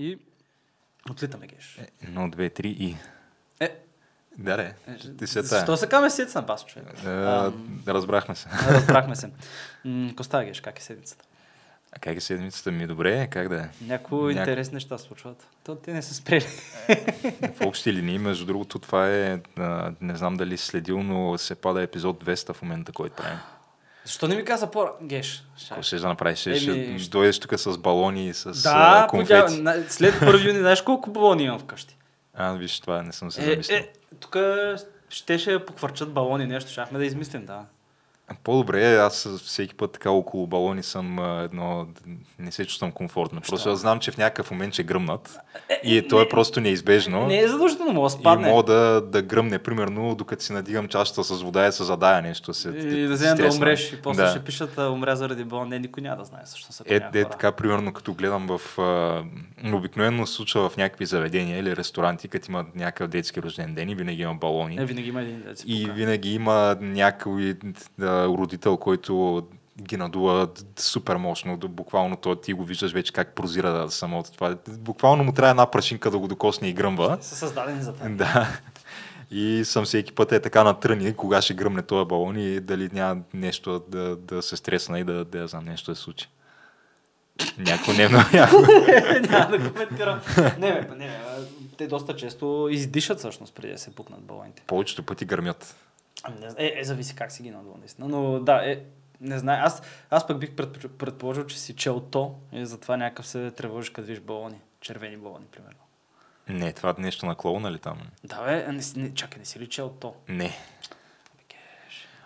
И отлитаме геш. Едно, две, три и... Е, Да, да. Ти се защо се каме месец на бас, човек? Е, Ам. Разбрахме се. Разбрахме се. М, Коста геш, как е седмицата? А как е седмицата ми? Добре, как да е? Някои Няко- интересни неща случват. То те не са спрели. В общи линии, между другото, това е, а, не знам дали следил, но се пада епизод 200 в момента, който правим. Защо не ми каза по Геш? Какво ще да направиш? Ще, Еми, ще дойдеш тук с балони и с Да, конфети. подя... на- след 1 юни, знаеш колко балони имам вкъщи? А, виж, това не съм се замислил. е, тук щеше да поквърчат балони, нещо, щяхме да измислим, да. По-добре, аз всеки път така около балони съм едно, не се чувствам комфортно. Просто аз знам, че в някакъв момент ще гръмнат и е, то е просто неизбежно. Не е задължително, мога да и спадне. мога да, да гръмне, примерно, докато си надигам чашата с вода и се задая нещо. Се, И да вземем да умреш и после Да. ще пишат умря заради болен. Не, никой няма да знае всъщност. ако Е, е, така, примерно, като гледам в... А, обикновено случва в някакви заведения или ресторанти, като има някакъв детски рожден ден и винаги има балони. Е, винаги има един да си И винаги има някой да, родител, който ги надува супер мощно. Буквално то, ти го виждаш вече как прозира самото това. Буквално му трябва една прашинка да го докосне и гръмва. Са създадени за това. Да. И съм всеки път е така натръни, кога ще гръмне този балон и дали няма нещо да, да се стресна и да, да я знам нещо да се случи. Някой не е много яко. Няма да коментирам. не, бе, не, те доста често издишат всъщност преди да се пукнат балоните. Повечето пъти гърмят. Ами, знам, Е, е, зависи как си ги надува, наистина. Но да, е, не знае. Аз, аз пък бих предпоч- предположил, че си чел то и затова някакъв се тревожиш, като виж балони. Червени балони, примерно. Не, това е нещо на клоуна ли там? Да, бе, не, не, чакай, не си ли чел то? Не.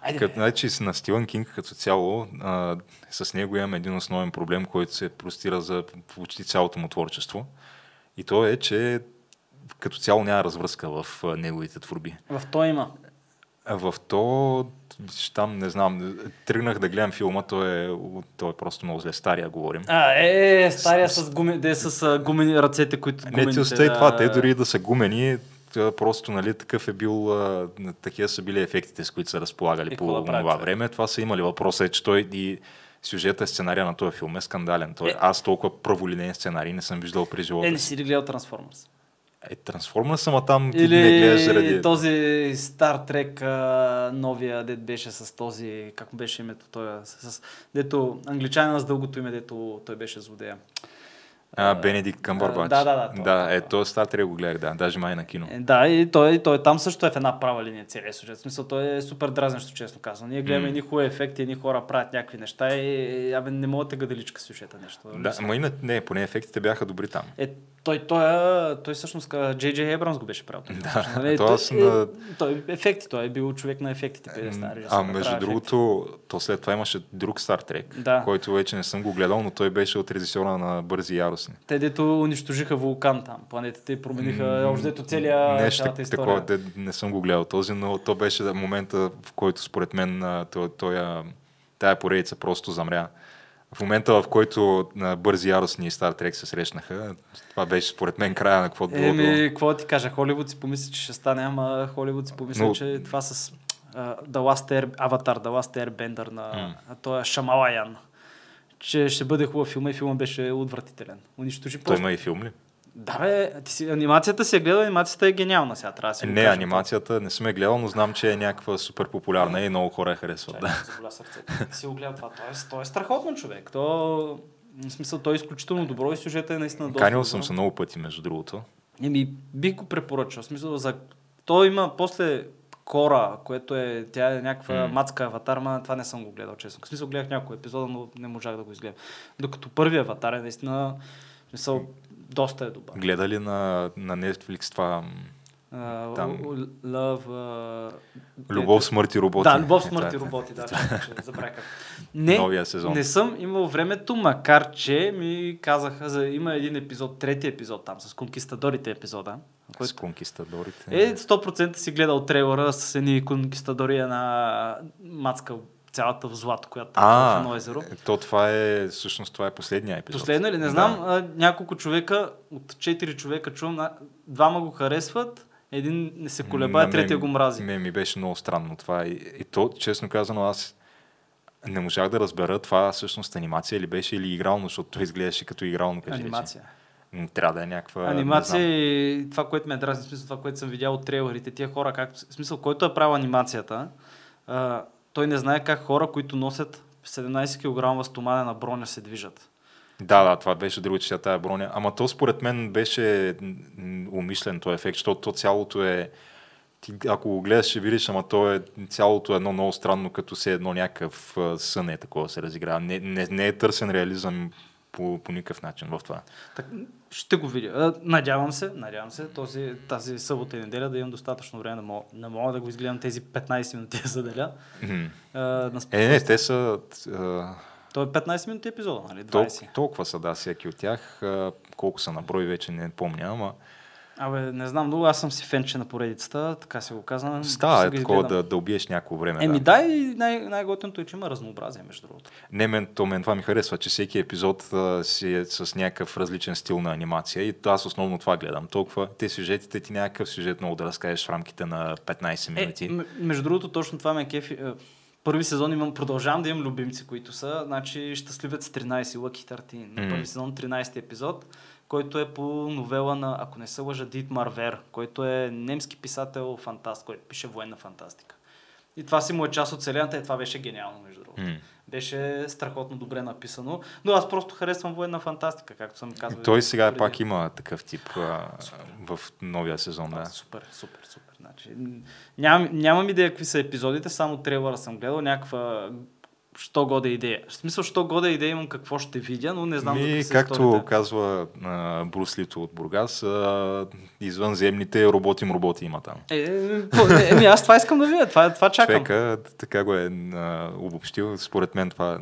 Айде, Като, значи, на Стивън Кинг като цяло, а, с него имам един основен проблем, който се простира за почти цялото му творчество. И то е, че като цяло няма развръзка в неговите творби. В то има. В то, там не знам, тръгнах да гледам филма, той е, той е просто много зле, стария говорим. А, е, е, стария с, гуми, де е с а, гумени ръцете, които Не гумените, ти остай да- това, те дори да са гумени, просто нали, такъв е бил, а, такива са били ефектите, с които са разполагали И по това време. Това са имали. Въпросът е, че той и сюжета, сценария на този филм е скандален. Той, Е. аз толкова праволинейен сценарий не съм виждал при живота Е, не си ли гледал Трансформърс? Е, трансформа съм, а там ти Или не гледаш заради... този Стар Трек, новия, дет беше с този, как беше името, той, с, с, дето англичанина с дългото име, дето той беше злодея. А, Бенедикт Къмбърбач. Да, да, да, това, Да, е, то Стар Трек го гледах, да, даже май на кино. Е, да, и той, той там също е в една права линия целият сюжет. В смисъл, той е супер дразнещо, честно казвам. Ние гледаме едни хубави ефекти, едни хора правят някакви неща и абе, не мога да гаделичка сюжета нещо. Да, ма и не, поне ефектите бяха добри там. Е, той, той, той всъщност Джей Джей Ебрамс го беше правил. Да, Нали, то той, аз е, на- той ефекти, той е бил човек на ефектите. Пе, стари, А между другото, то след това имаше друг Стар Трек, Да. който вече не съм го гледал, но той беше от режисьора на Бързи яростни. Те дето унищожиха вулкан там, планетата и промениха М, общо дето целия, Нещо цялата история. такова, де, не съм го гледал този, но то беше момента, в който според мен той, той, тая поредица просто замря. В момента, в който на Бързи яростни и Стар Трек се срещнаха, това беше според мен края на какво било. Еми, какво ти кажа, Холивуд си помисли, че ще стане, ама Холивуд си помисли, Но- че това с uh, The Last Air, Avatar, The Last Airbender на а той е Шамалаян, че ще бъде хубав филм и филма беше отвратителен. Унищожи Той просто. има и филм ли? Да, бе, ти си, анимацията си е гледал, анимацията е гениална сега, трябва да си Не, кажем. анимацията не съм я гледал, но знам, че е някаква супер популярна и много хора я харесват. Чакай, Да. сърцето. Си го гледал това. Той е, той е страхотно човек. То, в смисъл, той е изключително добро и сюжета е наистина доста Канил съм се много пъти, между другото. Еми, бих го препоръчал. В смисъл, за... той има после Кора, което е, тя е някаква М. мацка аватар, ма това не съм го гледал, честно. В смисъл, гледах няколко епизода, но не можах да го изгледам. Докато първият аватар е наистина, в смисъл, доста е добър. Гледа ли на, на Netflix това Uh, Там- Love... Uh... Любов, смърт и роботи? Да, любов, Е, смърт и е. роботи, да, че забравя. Не, Новия сезон. не съм имал времето, макар че ми казаха, за, има един епизод, трети епизод там, с конкистадорите епизода, С който конкистадорите. е 100% си гледал трейлера с едни конкистадори, една мацка цялата в злато, която е в едно А, езеро. е, то това е, всъщност това е последния епизод. Последно или не Да. знам, а, няколко човека, от четири човека чувам, двама го харесват, един не се колебае, третия го мрази. Мен ми беше много странно това. И, и то, честно казано, аз не можах да разбера това всъщност анимация ли беше или игрално, защото той изглеждаше като игрално. Анимация. М, Трябва да е някаква... не Анимация и това, което ме дразни, в смисъл това, което съм видял от трейлерите, тия хора, как, в смисъл, който е правил анимацията, а, той не знае как хора, които носят 17 кг стоманена броня се движат. Да, да, това беше друго, че тая броня. Ама то според мен беше умишлен този ефект, защото то цялото е... Ти, ако го гледаш, ще видиш, ама то е цялото е едно много странно, като се едно някакъв сън е такова се разиграва. Не, не, не е търсен реализъм по, по никакъв начин в това. Так, ще го видя. Надявам се, надявам се, този, тази събота и неделя да имам достатъчно време да мога, да мога да го изгледам тези 15 минути да заделя. Мгм. А, на Е, не, те са... А, Той е 15 минути епизода, нали? 20. толкова, толкова са, да, всеки от тях. Колко са на брой, вече не помня, ама Абе, не знам много, аз съм си фенче на поредицата, така се го казвам. става е такова да, да убиеш някакво време. Еми да. да, и най- най-готиното е, че има разнообразие, между другото. Не, мен, то мен това ми харесва, че всеки епизод а, си е с някакъв различен стил на анимация и аз основно това гледам. Толкова те сюжетите ти някакъв сюжет много да разкажеш в рамките на 15 минути. Е, м- между другото, точно това ме кефи. Е, Първи сезон имам, продължавам да имам любимци, които са, значи щастливец с 13, Lucky 13. На първи сезон 13 епизод, който е по новела на, ако не се лъжа, Дит Марвер, който е немски писател, фантаст, който пише военна фантастика. И това си му е част от вселената и това беше гениално, между другото. М. Беше страхотно добре написано, но аз просто харесвам военна фантастика, както съм казвал. Той сега преди. пак има такъв тип а, в новия сезон. Да. Да. Супер, супер, супер. Значи, м, нямам, нямам идея какви са епизодите, само трейлера съм гледал, някаква що годе идея. В смисъл, що годе идея имам какво ще видя, но не знам Ми, какви са както историите. казва а, Брус Лито от Бургас, а, извънземните роботи роботи има там. Е, е, еми, аз това искам да видя, това, това чакам. Човека така го е а, обобщил. Според мен това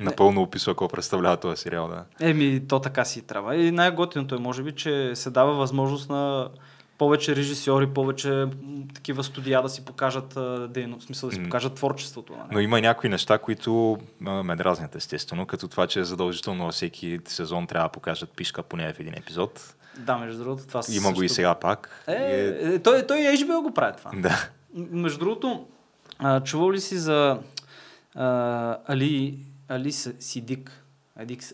напълно описва какво представлява този сериал. Да. Еми, то така си трябва. И най-готиното е, може би, че се дава възможност на повече режисьори, повече такива студия да си покажат дейност, смисъл да си покажат творчеството. Нали? Но има някои неща, които а, ме дразнят естествено, като това, че задължително всеки сезон трябва да покажат пишка поне в един епизод. Да, между другото, това Има го и също- сега пак. Е, И е, той, той и HBO го прави това. Да. Между другото, а, чувал ли си за а, Али, Али Сидик?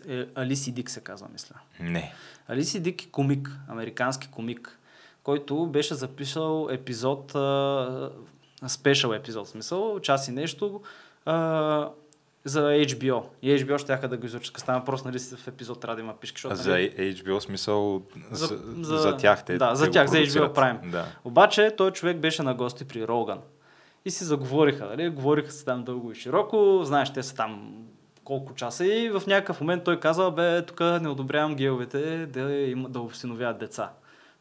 Е, Али Сидик се казва, мисля. Не. Али Сидик е комик, американски комик, който беше записал епизод, а, спешъл епизод, в смисъл, час и нещо, а, за HBO. И HBO ще да го изучат. Става въпрос, нали, в епизод трябва да има пишки, защото... За нали, HBO смисъл за, За- за, тях. Те, да, те за го тях, за. HBO Prime. Да. Обаче той човек беше на гости при Роган. И си заговориха, нали? Говориха се там дълго и широко, знаеш, те са там колко часа и в някакъв момент той каза, бе, тук не одобрявам геовете да, има, да деца.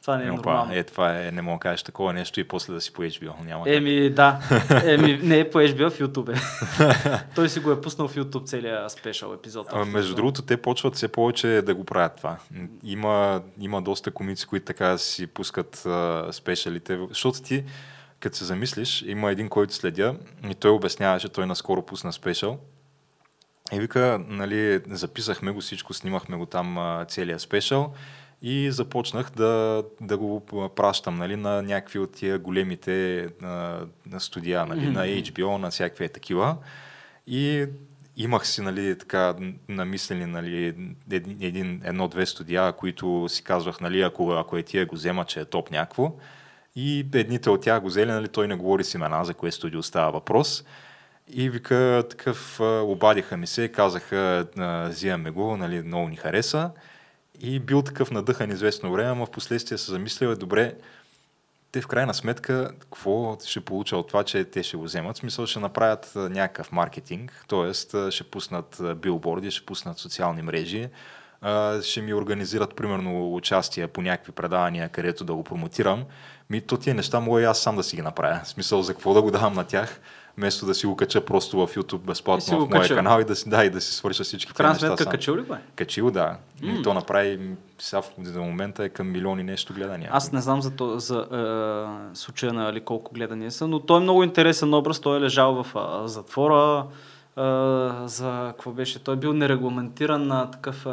Това не е Опа, нормално. е, това е, не мога да кажеш такова нещо и после да си по HBO. Няма как. Еми, да. Еми, не е по HBO, в YouTube. е. Той си го е пуснал в YouTube целия спешъл епизод. А, между другото, те почват все повече да го правят това. Има, има доста комици, които така си пускат а, спешалите, защото ти, като се замислиш, има един, който следя и той обяснява, че той наскоро пусна спешъл. И вика, нали, записахме го всичко, снимахме го там а, целия спешъл и започнах да, да го пращам нали, на някакви от тия големите а, студия, нали, на HBO, на всякакви такива. И имах си, нали, така, намислени, нали, един, едно-две студия, които си казвах, нали, ако, ако е тия го взема, че е топ някакво. И едните от тях го взели, нали, той не говори с имена, за кое студио става въпрос. И вика, такъв, обадиха ми се, казаха, взимаме го, нали, много ни хареса. И бил такъв надъхан известно време, но в последствие се замислял, е добре, те в крайна сметка, какво ще получа от това, че те ще го вземат? В смисъл ще направят някакъв маркетинг, т.е. ще пуснат билборди, ще пуснат социални мрежи, ще ми организират примерно участие по някакви предавания, където да го промотирам. Ми то тия неща мога и аз сам да си ги направя. В смисъл за какво да го давам на тях, вместо да си го кача просто в YouTube безплатно в моя качил. канал и да си, да, и да си свърша всички тези неща сметка, качил ли го е? Качил, да. И то направи, сега в за момента е към милиони нещо гледания. Аз не знам за, то, за е, случая на Али колко гледания са, но той е много интересен образ. Той е лежал в е, затвора. Е, за какво беше? Той е бил нерегламентиран на такъв е,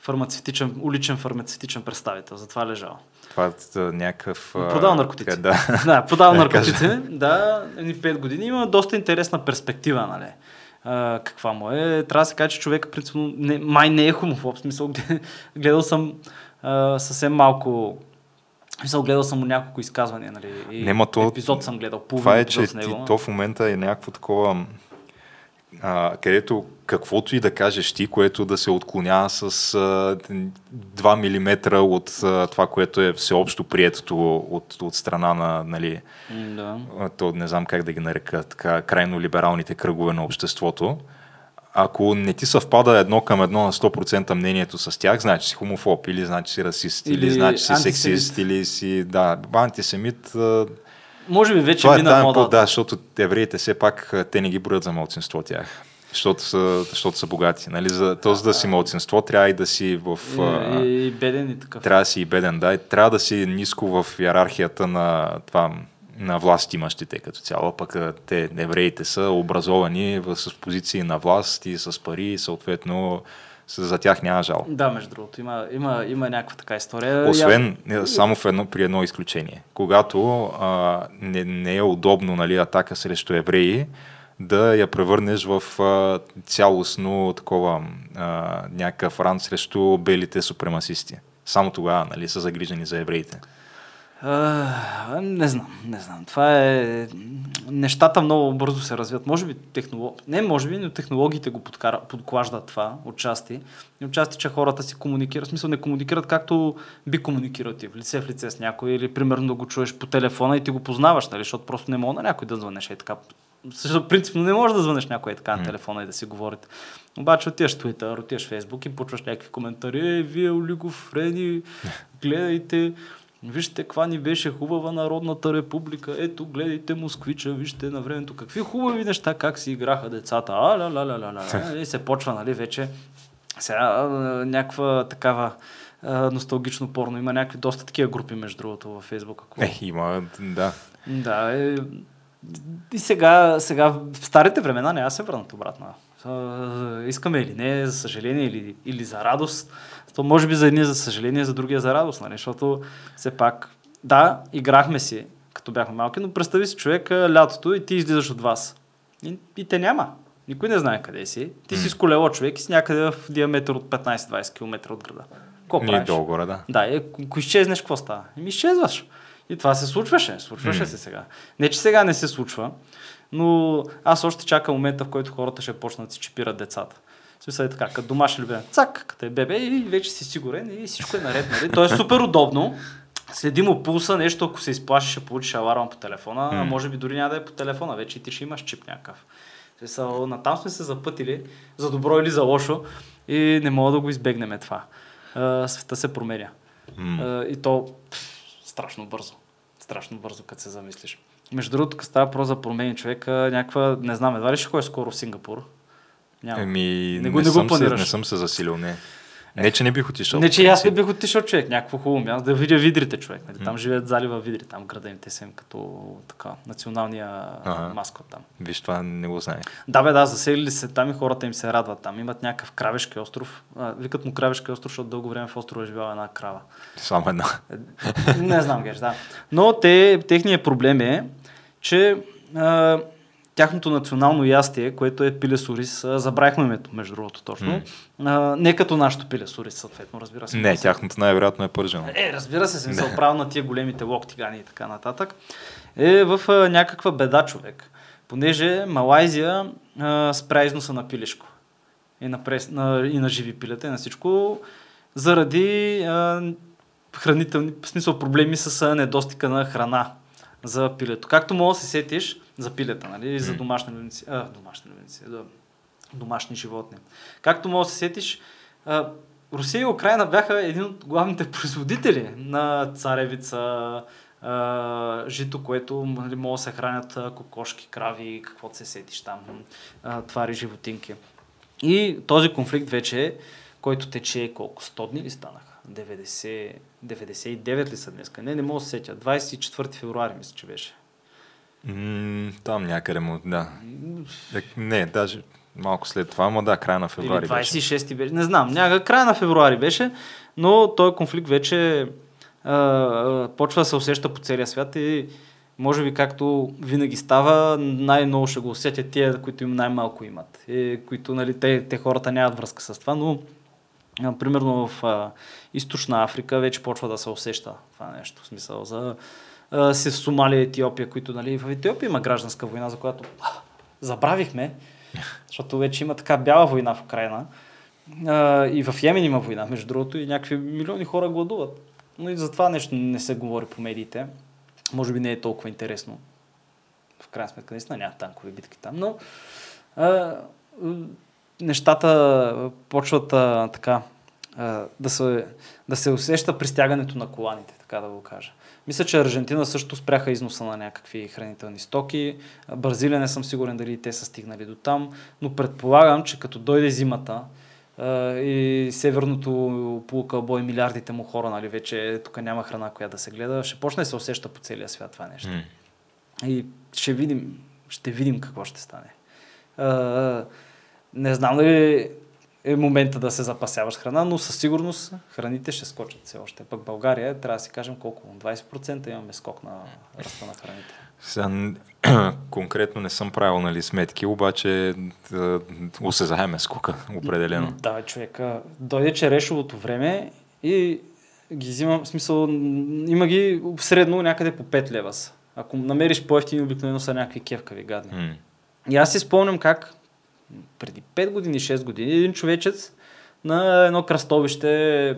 фармацевтичен, уличен фармацевтичен представител. Затова е лежал. А, някакъв... Продава наркотици. Така, да. да, продава Да, наркотици. Да, едни 5 години. Има доста интересна перспектива, нали? а, каква му е. Трябва да се каже, че човека принципно не, май не е хомофоб. В смисъл, гледал съм а, съвсем малко Мисъл, гледал съм му няколко изказвания, нали? И Нема то- епизод съм гледал, половин Това е, че ти, него. то в момента е някакво такова, а, където каквото и да кажеш ти, което да се отклонява с а, 2 мм от а, това, което е всеобщо приетото от, от страна на, нали, Да. то не знам как да ги нарека, така, крайно либералните кръгове на обществото. Ако не ти съвпада едно към едно на 100% мнението с тях, значи си хомофоб, или значи си расист, или, Или значи си сексист, или си, да, антисемит. Може би вече това е мина тая мода. по- да, защото евреите все пак те не ги броят за малцинство тях. Защото са, защото са богати. Нали? За, то, за да си малцинство, трябва и да си в... И, и, и беден и такъв. трябва да си и беден, да. И трябва да си ниско в иерархията на това на власт имащите като цяло, пък те, евреите са образовани с позиции на власт и с пари и съответно за тях няма жал. Да, между другото, има, има, има някаква така история. Освен е, само в едно, при едно изключение. Когато а, не, не е удобно нали, атака срещу евреи, да я превърнеш в а, цялостно такова а, някакъв ран срещу белите супремасисти. Само тогава нали, са загрижени за евреите. А, не знам, не знам. Това е... Нещата много бързо се развиват. Може би технолог... Не, може би, но технологиите го подкара... подклаждат това отчасти. И отчасти, че хората си комуникират. В смисъл не комуникират както би комуникирал ти в лице в лице с някой или примерно да го чуеш по телефона и ти го познаваш, нали? защото просто не мога на някой да звънеш и така. Също, принципно не можеш да звънеш някой е така на телефона и да си говорите. Обаче отиваш в Twitter, отиваш в Facebook и почваш някакви коментари. Е, вие олигофрени, гледайте, Вижте каква ни беше хубава Народната република. Ето, гледайте Москвича, вижте на времето какви хубави неща, как си играха децата. А, ля, ля, ля, ля, ля. И се почва, нали, вече сега някаква такава а, носталгично порно. Има някакви доста такива групи, между другото, във Фейсбук. Ако... Е, има, да. Да, е... И сега, сега, в старите времена няма се върнат обратно. Искаме или не, за съжаление или, или за радост. То може би за едни за съжаление, за другия за радост, нали? защото все пак, да, играхме си, като бяхме малки, но представи си човека лятото и ти излизаш от вас. И, и те няма. Никой не знае къде си. Ти си с колело човек и си някъде в диаметър от 15-20 км от града. Какво правиш? долу-горе, да. Да, и ако ако изчезнеш, какво става? Еми изчезваш. И това се случваше. Случваше се сега. Не, че сега не се случва, но аз още чакам момента, в който хората ще почнат да си чипират децата. В смисъл е така, като домашен любен. Цак, като е бебе и вече си сигурен и всичко е наред. Нали? То е супер удобно. Следи му пулса, нещо, ако се изплаши, ще получиш аларма по телефона, М. може би дори няма да е по телефона, вече и ти ще имаш чип някакъв. Смисъл, натам сме се запътили, за добро или за лошо, и не мога да го избегнем това. А, света се променя. М. А, и то пф, страшно бързо. Страшно бързо, като се замислиш. Между другото, като става про за промени човека, някаква, не знам, едва ли ще ходиш скоро в Сингапур? Няма. Еми, Не не, го- не го съм се, планираш. не съм се засилил, не. Не, че не бих отишъл. не, че и аз не бих отишъл човек, някакво хубаво място, да видя видрите човек. Нали? Там живеят залива видри, там града им те са им като така, националния Ага. маскот там. Виж, това не го знае. Да, бе, да, заселили се там и хората им се радват там. Имат някакъв кравешки остров. А, викат му кравешки остров, защото дълго време в острова е живяла една крава. Само една. Не знам, геш, да. Но те, техният проблем е, че а, тяхното национално ястие, което е пилесурис, а, забравихме името, между другото, точно. А, не като нашото пилесурис, съответно, разбира се. Не, тяхното най-вероятно е пържено. Е, разбира се, смисъл право на тия големите локтигани и така нататък. Е в а, някаква беда човек. Понеже Малайзия а, спря износа на пилешко. И на, прес, на, и на живи пилета, и на всичко, заради а, хранителни, в смисъл проблеми с недостига на храна за пилето. Както мога да се сетиш за пилета, нали, и за домашни любимци, а, домашни любимци, да, домашни животни. Както мога да се сетиш, а, Русия и Украина бяха един от главните производители на царевица, а, жито, което нали, могат да се хранят кокошки, крави, каквото се сетиш там, а, твари, животинки. И този конфликт вече който тече колко? 100 дни ли станаха? 90, 99 ли са днес? Не, не мога да се сетя. 24 февруари мисля, че беше. М, там някъде му, да. Е, Не, даже малко след това, ама да, края на февруари Или беше. 26 беше. Не знам, някак края на февруари беше, но този конфликт вече а, а, почва да се усеща по целия свят и може би както винаги става, най-много ще го усетят тия, които им най-малко имат. И, които, нали, те, те хората нямат връзка с това, но а, примерно в а, източна Африка вече почва да се усеща това нещо. В смисъл за а, в Сомалия, Етиопия, които нали, в Етиопия има гражданска война, за която а, забравихме, защото вече има така бяла война в Украина. А, и в Йемен има война, между другото, и някакви милиони хора гладуват. Но и за това нещо не се говори по медиите. Може би не е толкова интересно. В крайна сметка, наистина няма танкови битки там, но а, нещата почват а, така а, да, се, да се усеща при стягането на коланите, така да го кажа. Мисля, че Аржентина също спряха износа на някакви хранителни стоки. Бразилия не съм сигурен дали те са стигнали до там, но предполагам, че като дойде зимата, и северното полукълбо и милиардите му хора, нали, вече тук няма храна, която да се гледа, ще почне да се усеща по целия свят това нещо. Mm. И ще видим, ще видим какво ще стане. А, не знам дали е момента да се запасяваш храна, но със сигурност храните ще скочат все още. Пък България, трябва да си кажем колко, 20% имаме скок на ръста на храните. Сега, конкретно не съм правил нали, сметки, обаче осезаеме скока, определено. Да, човека. Дойде черешовото време и ги взимам, в смисъл, има ги средно някъде по 5 лева са. Ако намериш по-ефтини, обикновено са някакви кевкави гадни. Mm. И аз си спомням как преди 5 години, 6 години, един човечец на едно кръстовище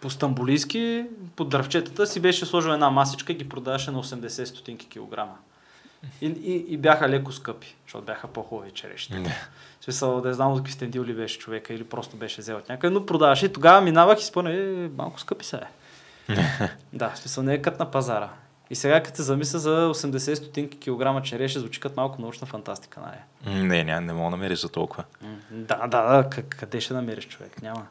по стамбулийски, под дървчетата си беше сложил една масичка и ги продаваше на 80 стотинки килограма. И, и, и бяха леко скъпи, защото бяха по-хубави череши. В смисъл, да знам от какви стендил ли беше човека или просто беше взел от някъде, но продаваше и тогава минавах и спомня, е, малко скъпи са е. да, в смисъл не е кът на пазара. И сега, като се замисля за 80 стотинки килограма череши, звучи като малко научна фантастика, нали? Не, не, не мога да намериш за толкова. Да, да, да, къде ще намериш човек? Няма.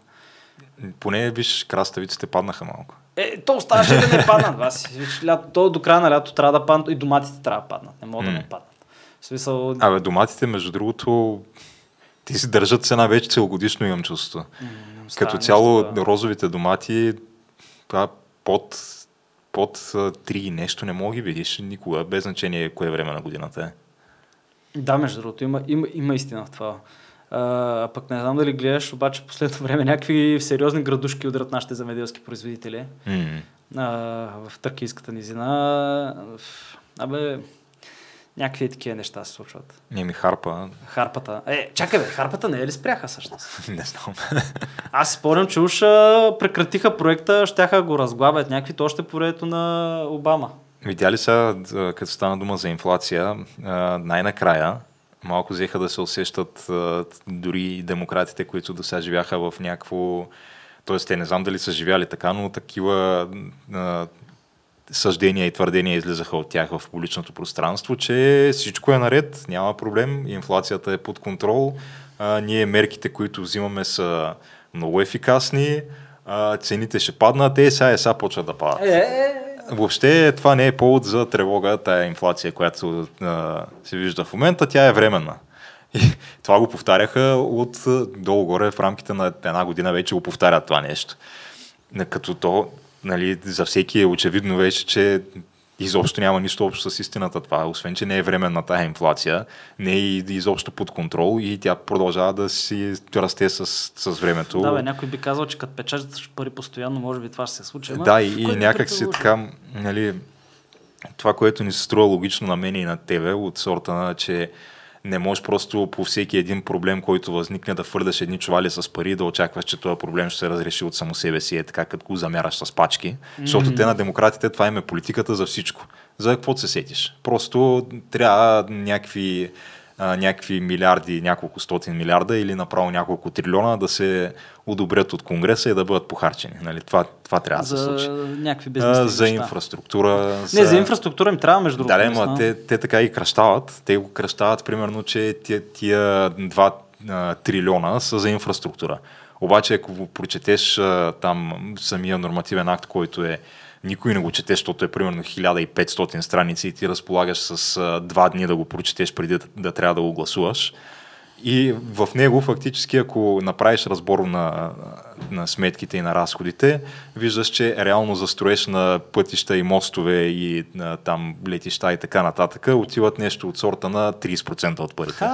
Поне, виж, краставиците паднаха малко. Е, то оставаше да не паднат. Вас. Лято, то до края на лято трябва да паднат и доматите трябва да паднат. Не могат mm. да не паднат. В смисъл... Абе, доматите, между другото, ти си държат цена вече целогодишно, имам чувство. Mm, Като цяло, да. розовите домати, това под, под 3 нещо не мога ги видиш никога, без значение кое време на годината е. Да, между другото, има, има, има истина в това. А, пък не знам дали гледаш, обаче последно време някакви сериозни градушки удрят нашите земеделски производители. Mm. А, в Търкийската низина. Абе, някакви такива неща се случват. Не ми харпа. Харпата. Е, чакай бе, харпата не е ли спряха всъщност? не знам. Аз спомням, че уж прекратиха проекта, щяха го разглабят някакви, то още поредето на Обама. Видя ли са, като стана дума за инфлация, най-накрая малко взеха да се усещат дори демократите, които до сега живяха в някакво... Тоест, те не знам дали са живяли така, но такива а, съждения и твърдения излизаха от тях в публичното пространство, че всичко е наред, няма проблем, инфлацията е под контрол, а, ние мерките, които взимаме са много ефикасни, а, цените ще паднат, е, сега е, сега почват да падат. Е, е, е въобще това не е повод за тревога, тая инфлация, която а, се вижда в момента, тя е временна. И това го повтаряха от долу-горе в рамките на една година вече го повтарят това нещо. Като то, нали, за всеки е очевидно вече, че изобщо няма нищо общо с истината това, освен, че не е временна тази инфлация, не е изобщо под контрол и тя продължава да си расте с, с времето. Да, бе, някой би казал, че като печаташ пари постоянно, може би това ще се случи. Да, и, и някак си така, нали, това, което ни се струва логично на мен и на тебе, от сорта на, че не можеш просто по всеки един проблем, който възникне да фърдаш едни чували с пари и да очакваш, че този проблем ще се разреши от само себе си, е така като го замяраш с пачки. Mm-hmm. Защото те на демократите това им е политиката за всичко. За какво се сетиш? Просто трябва някакви а, някакви милиарди, няколко стотин милиарда или направо няколко трилиона да се одобрят от Конгреса и да бъдат похарчени. Нали? Това, това трябва да се случи. Някакви бизнес. За инфраструктура. Не, за... за инфраструктура им трябва, между другото. Да, но те, те така и кръщават. Те го кръщават, примерно, че тия, тия 2 а, трилиона са за инфраструктура. Обаче, ако прочетеш а, там самия нормативен акт, който е никой не го чете, защото е примерно 1500 страници и ти разполагаш с два дни да го прочетеш преди да, да трябва да го гласуваш. И в него фактически, ако направиш разбор на, на сметките и на разходите, виждаш, че реално за строеж на пътища и мостове и на, там летища и така нататък отиват нещо от сорта на 30% от парите.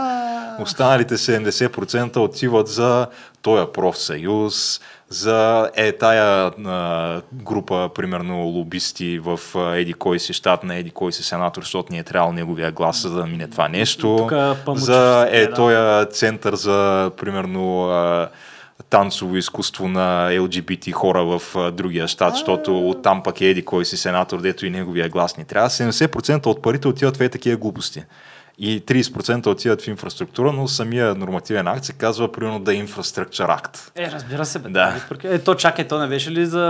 Останалите 70% отиват за този профсъюз, за е тая а, група, примерно, лобисти в а, еди кой си щат на еди кой си сенатор, защото ни е трябвало неговия глас, за да мине това нещо. Тука за е да. този център за, примерно, а, танцово изкуство на ЛГБТ хора в а, другия щат, защото оттам пък е еди кой си сенатор, дето и неговия глас ни трябва. 70% от парите отиват в е такива глупости. И 30% отиват в инфраструктура, но самия нормативен акт се казва примерно да Infrastructure Act. Е, разбира се, бе. Да. Е, то чакай, то не беше ли за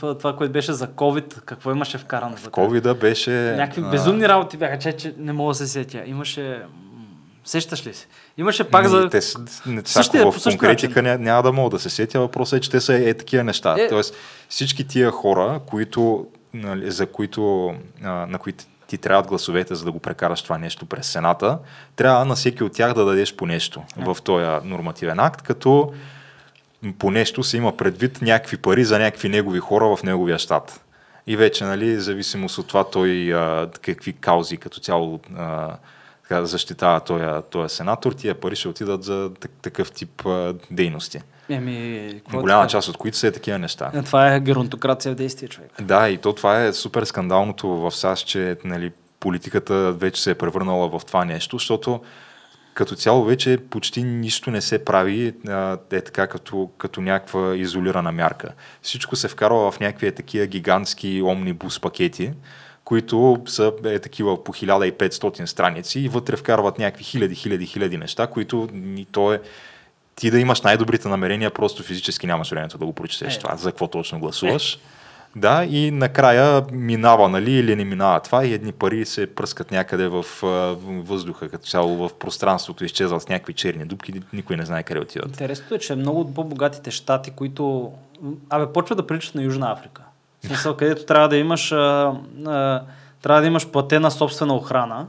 в, това, което беше за COVID? Какво имаше вкарано? В Ковида беше... Някакви а, безумни работи бяха, че, че не мога да се сетя. Имаше... Сещаш ли се? Имаше пак Ми, за... Те, не, Същия- в конкретика ня, няма да мога да се сетя. Въпросът е, че те са е, такива неща. Е. Тоест, всички тия хора, които, нали, за които, а, на които ти трябват гласовете, за да го прекараш това нещо през Сената, трябва на всеки от тях да дадеш по нещо в този нормативен акт, като по нещо се има предвид някакви пари за някакви негови хора в неговия щат. И вече, нали, зависимост от това той а, какви каузи като цяло а, така, защитава този, този сенатор, тия пари ще отидат за так- такъв тип а, дейности. Еми, е Голяма така? част от които са е такива неща. Е, Това е геронтокрация в действие, човек. Да, и то това е супер скандалното в САЩ, че нали, политиката вече се е превърнала в това нещо, защото като цяло вече почти нищо не се прави е така като, като някаква изолирана мярка. Всичко се вкарва в някакви е такива гигантски омнибус пакети, които са е, такива по 1500 страници и вътре вкарват някакви хиляди, хиляди, хиляди неща, които ни, то е ти да имаш най-добрите намерения, просто физически нямаш времето да го прочетеш Е. това, за какво точно гласуваш. Да, и накрая минава, нали, или не минава това и едни пари се пръскат някъде в въздуха, като цяло в пространството, изчезват с някакви черни дубки, никой не знае къде отиват. Интересното е, че много от по-богатите щати, които... Абе, почва да приличат на Южна Африка. В смисъл, където трябва да имаш... А, а, трябва да имаш платена собствена охрана.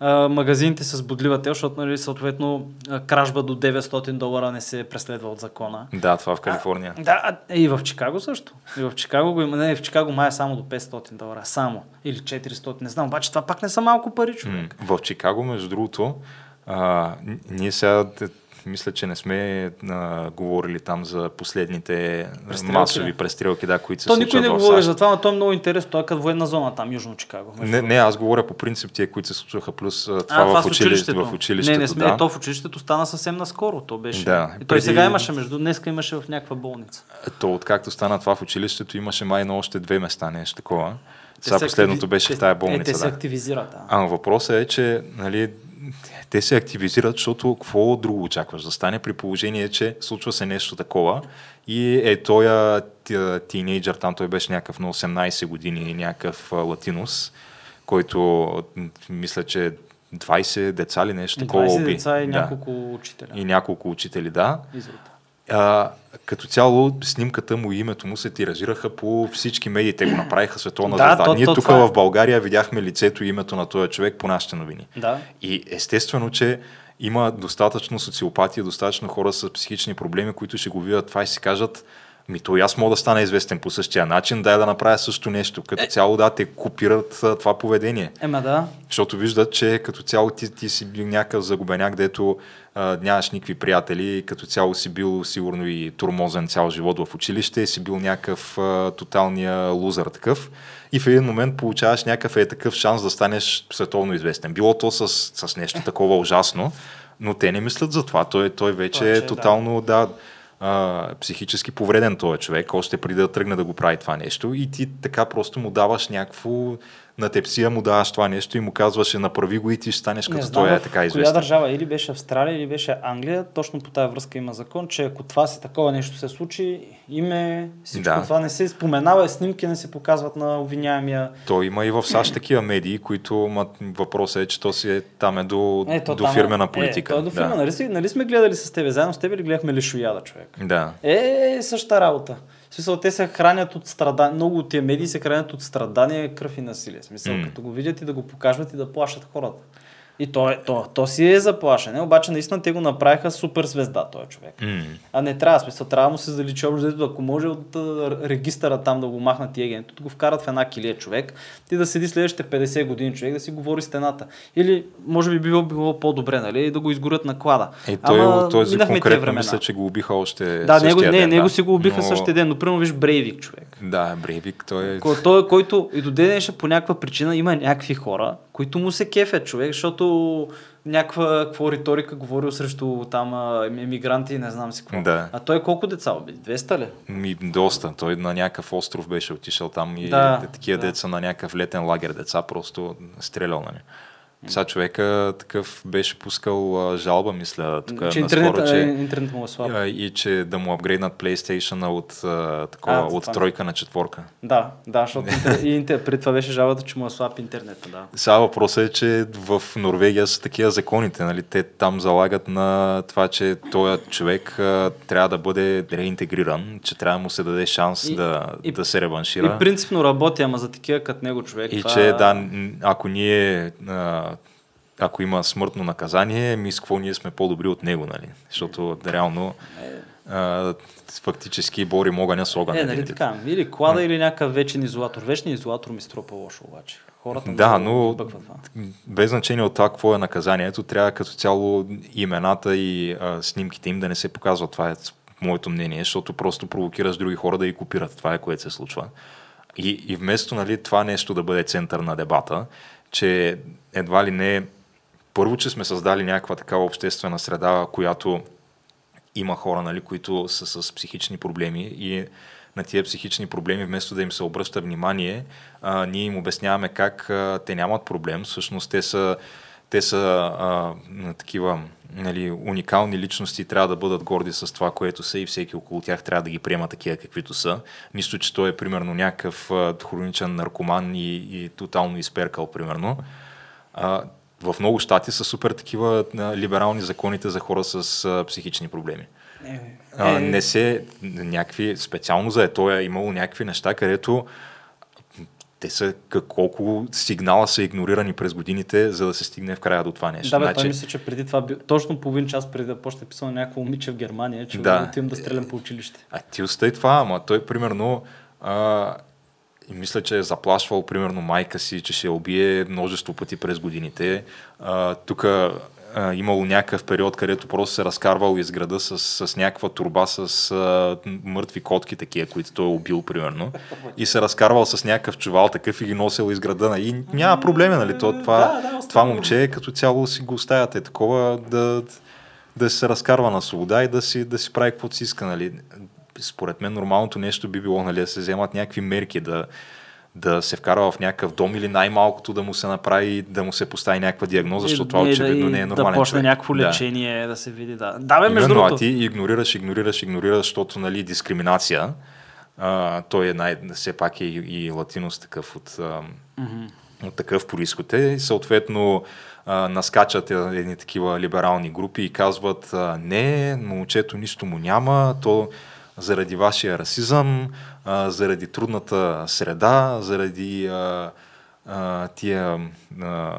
А, магазините с бодлива тел, защото, нали, съответно, кражба до 900 долара не се преследва от закона. Да, това в Калифорния. Да, а, е, и в Чикаго също. И в Чикаго го има. Не, в Чикаго май е само до 500 долара. Само. Или 400, не знам. Обаче това пак не са малко пари, човек. М, В Чикаго, между другото, а, ние сега мисля, че не сме а, говорили там за последните Престрелки, масови да. престрелки, да, които се То случват никой не говори за това, но то е много интересно. Той е като военна зона там, Южно Чикаго. Не, не, аз говоря по принцип тия, които се случваха, плюс а, това, а, в, училище, в училището. Не, не сме. да. То в училището стана съвсем наскоро. То беше. Да. И той Преди- сега имаше, между днеска имаше в някаква болница. То откакто стана това в училището, имаше май на още две места, нещо такова. Сега се последното беше в тая Е, болница. те се активизират. Да. А въпросът е, че нали, те се активизират, защото какво друго очакваш да стане при положение, че случва се нещо такова и е той тинейджър, там той беше някакъв на 18 години, някакъв а, латинус, който мисля, че 20 деца ли нещо такова 20 уби. деца и Да. няколко учителя. И няколко учители, да. Изрод. А, като цяло снимката му и името му се тиражираха по всички медии. Те го направиха световна Да, звезда. то- Ние то тук е. в България видяхме лицето и името на този човек по нашите новини. Да. И естествено, че има достатъчно социопатия, достатъчно хора с психични проблеми, които ще го видят това и си кажат, ми то и аз мога да стана известен по същия начин, дай да направя също нещо. Като цяло да, те копират а, това поведение. Ема да. Защото виждат, че като цяло ти, ти си бил някакъв загубеняк, дето а, нямаш никакви приятели, като цяло си бил сигурно и турмозен цял живот в училище, си бил някакъв а, тоталния лузър такъв. И в един момент получаваш някакъв е такъв шанс да станеш световно известен. Било то с, с нещо такова ужасно, но те не мислят за това. Той, той вече Той, е да. тотално, да, а, психически повреден този човек, още преди да тръгне да го прави това нещо и ти така просто му даваш някакво на тепсия му даваш това нещо и му казваш, е, направи го и ти ще станеш Не като знам той е така коя известен. държава, или беше Австралия, или беше Англия, точно по тази връзка има закон, че ако това си такова нещо се случи, име, всичко Да. това не се споменава, снимки не се показват на обвиняемия. То има и в САЩ такива медии, които ма, въпросът е, че то си е, там е до, Е, то до там е- фирмена Е, политика. то е до фирма, да. нали, нали сме гледали с тебе, заедно с тебе ли гледахме Лишояда, човек? да. Е, същата работа. Смисъл, те се хранят от страдания, много от тия медии се хранят от страдания, кръв и насилие. Смисъл, М. като го видят и да го покажат и да плашат хората. И то, е, то, то си е заплашене, обаче наистина те го направиха супер звезда, този човек. М. А не трябва, смисъл, трябва да му се заличи общо, ако може от регистъра там да го махнат и агент, да го вкарат в една килия човек, ти да седи следващите 50 години човек да си говори стената. Или може би било, било по-добре, нали, да го изгорят на клада. Е, той, Ама този минахме тия конкретно мисля, че го убиха още Да, него, не, ден, него да. си го убиха Но- същия ден, но примерно виж Брейвик човек. Да, Брейвик, той е... Ко- Той, който и до ден по някаква причина има някакви хора, които му се кефят човек, защото някаква какво риторика говорил срещу там емигранти и не знам си какво. Да. А той колко деца уби? 200 ли? Ми, доста. Той на някакъв остров беше отишъл там и Да, да, такива да. деца на някакъв летен лагер деца просто стрелял на нея. Сега човека такъв беше пускал а, жалба, мисля, тук че интернет, наскоро, че... че, интернет му е слаб. а, и че да му апгрейднат PlayStation от, а, такова, А, от това. тройка на четворка. Да, да, защото и интер... преди това беше жалбата, че му е слаб интернет, да. Сега въпросът е, че в Норвегия са такива законите. Нали? Те там залагат на това, че този човек а, трябва да бъде реинтегриран, че трябва да му се даде шанс И- да, и- да се реваншира. И принципно работи, ама за такива като него човек. И това... че да, ако ние, а, ако има смъртно наказание, ми с какво ние сме по-добри от него, нали? Защото реално а, фактически бори огъня с огън. Е, нали вид. така, или клада, или някакъв вечен изолатор. Вечният изолатор ми струва по-лошо обаче. Хората Да, но без значение от това какво е наказанието, трябва като цяло имената и а, снимките им да не се показват. Това е моето мнение, защото просто провокираш други хора да ги копират. Това е което се случва. И, и вместо нали, това нещо да бъде център на дебата, че едва ли не първо, че сме създали някаква такава обществена среда, която има хора, нали, които са с психични проблеми и на тия психични проблеми, вместо да им се обръща внимание, а, ние им обясняваме как а, те нямат проблем. Всъщност те са, те са а, такива нали, уникални личности, трябва да бъдат горди с това, което са и всеки около тях трябва да ги приема такива каквито са. Нищо, че той е примерно някакъв хроничен наркоман и, и тотално изперкал, примерно. А, в много щати са супер такива а, либерални законите за хора с а, психични проблеми. Е, А, е, не се някакви, специално за ето е имало някакви неща, където те са колко сигнала са игнорирани през годините, за да се стигне в края до това нещо. Да, бе, Значи, мисля, че преди това, точно половин час преди да почне писал някакво момиче в Германия, че да. отивам да стрелям по училище. а ти остай това, ама той примерно а, и мисля, че е заплашвал примерно майка си, че ще я убие множество пъти през годините. Тук имало някакъв период, където просто се разкарвал из града с, с някаква турба с а, мъртви котки, такива, които той е убил, примерно. И се разкарвал с някакъв чувал такъв и ги носил из града. И няма проблеми, нали? То, това, Да, да, това момче като цяло си го оставяте такова да, да се разкарва на свобода и да си, да си прави каквото си иска. Нали. Според мен нормалното нещо би било нали, да се вземат някакви мерки, да, да се вкарва в някакъв дом или най-малкото да му се направи, да му се постави някаква диагноза, защото това И- очевидно не е нормален Да почне човек. някакво Да. лечение, да. се види, да. Да, бе, между другото. а ти игнорираш, игнорираш, игнорираш, защото нали, дискриминация. А, той е най- все пак е и, и латинос такъв от, а, от такъв происход е. Съответно а, наскачат е- едни такива либерални групи и казват а, не, момчето нищо му няма, то заради вашия расизъм, а, заради трудната среда, заради а, а, тия а,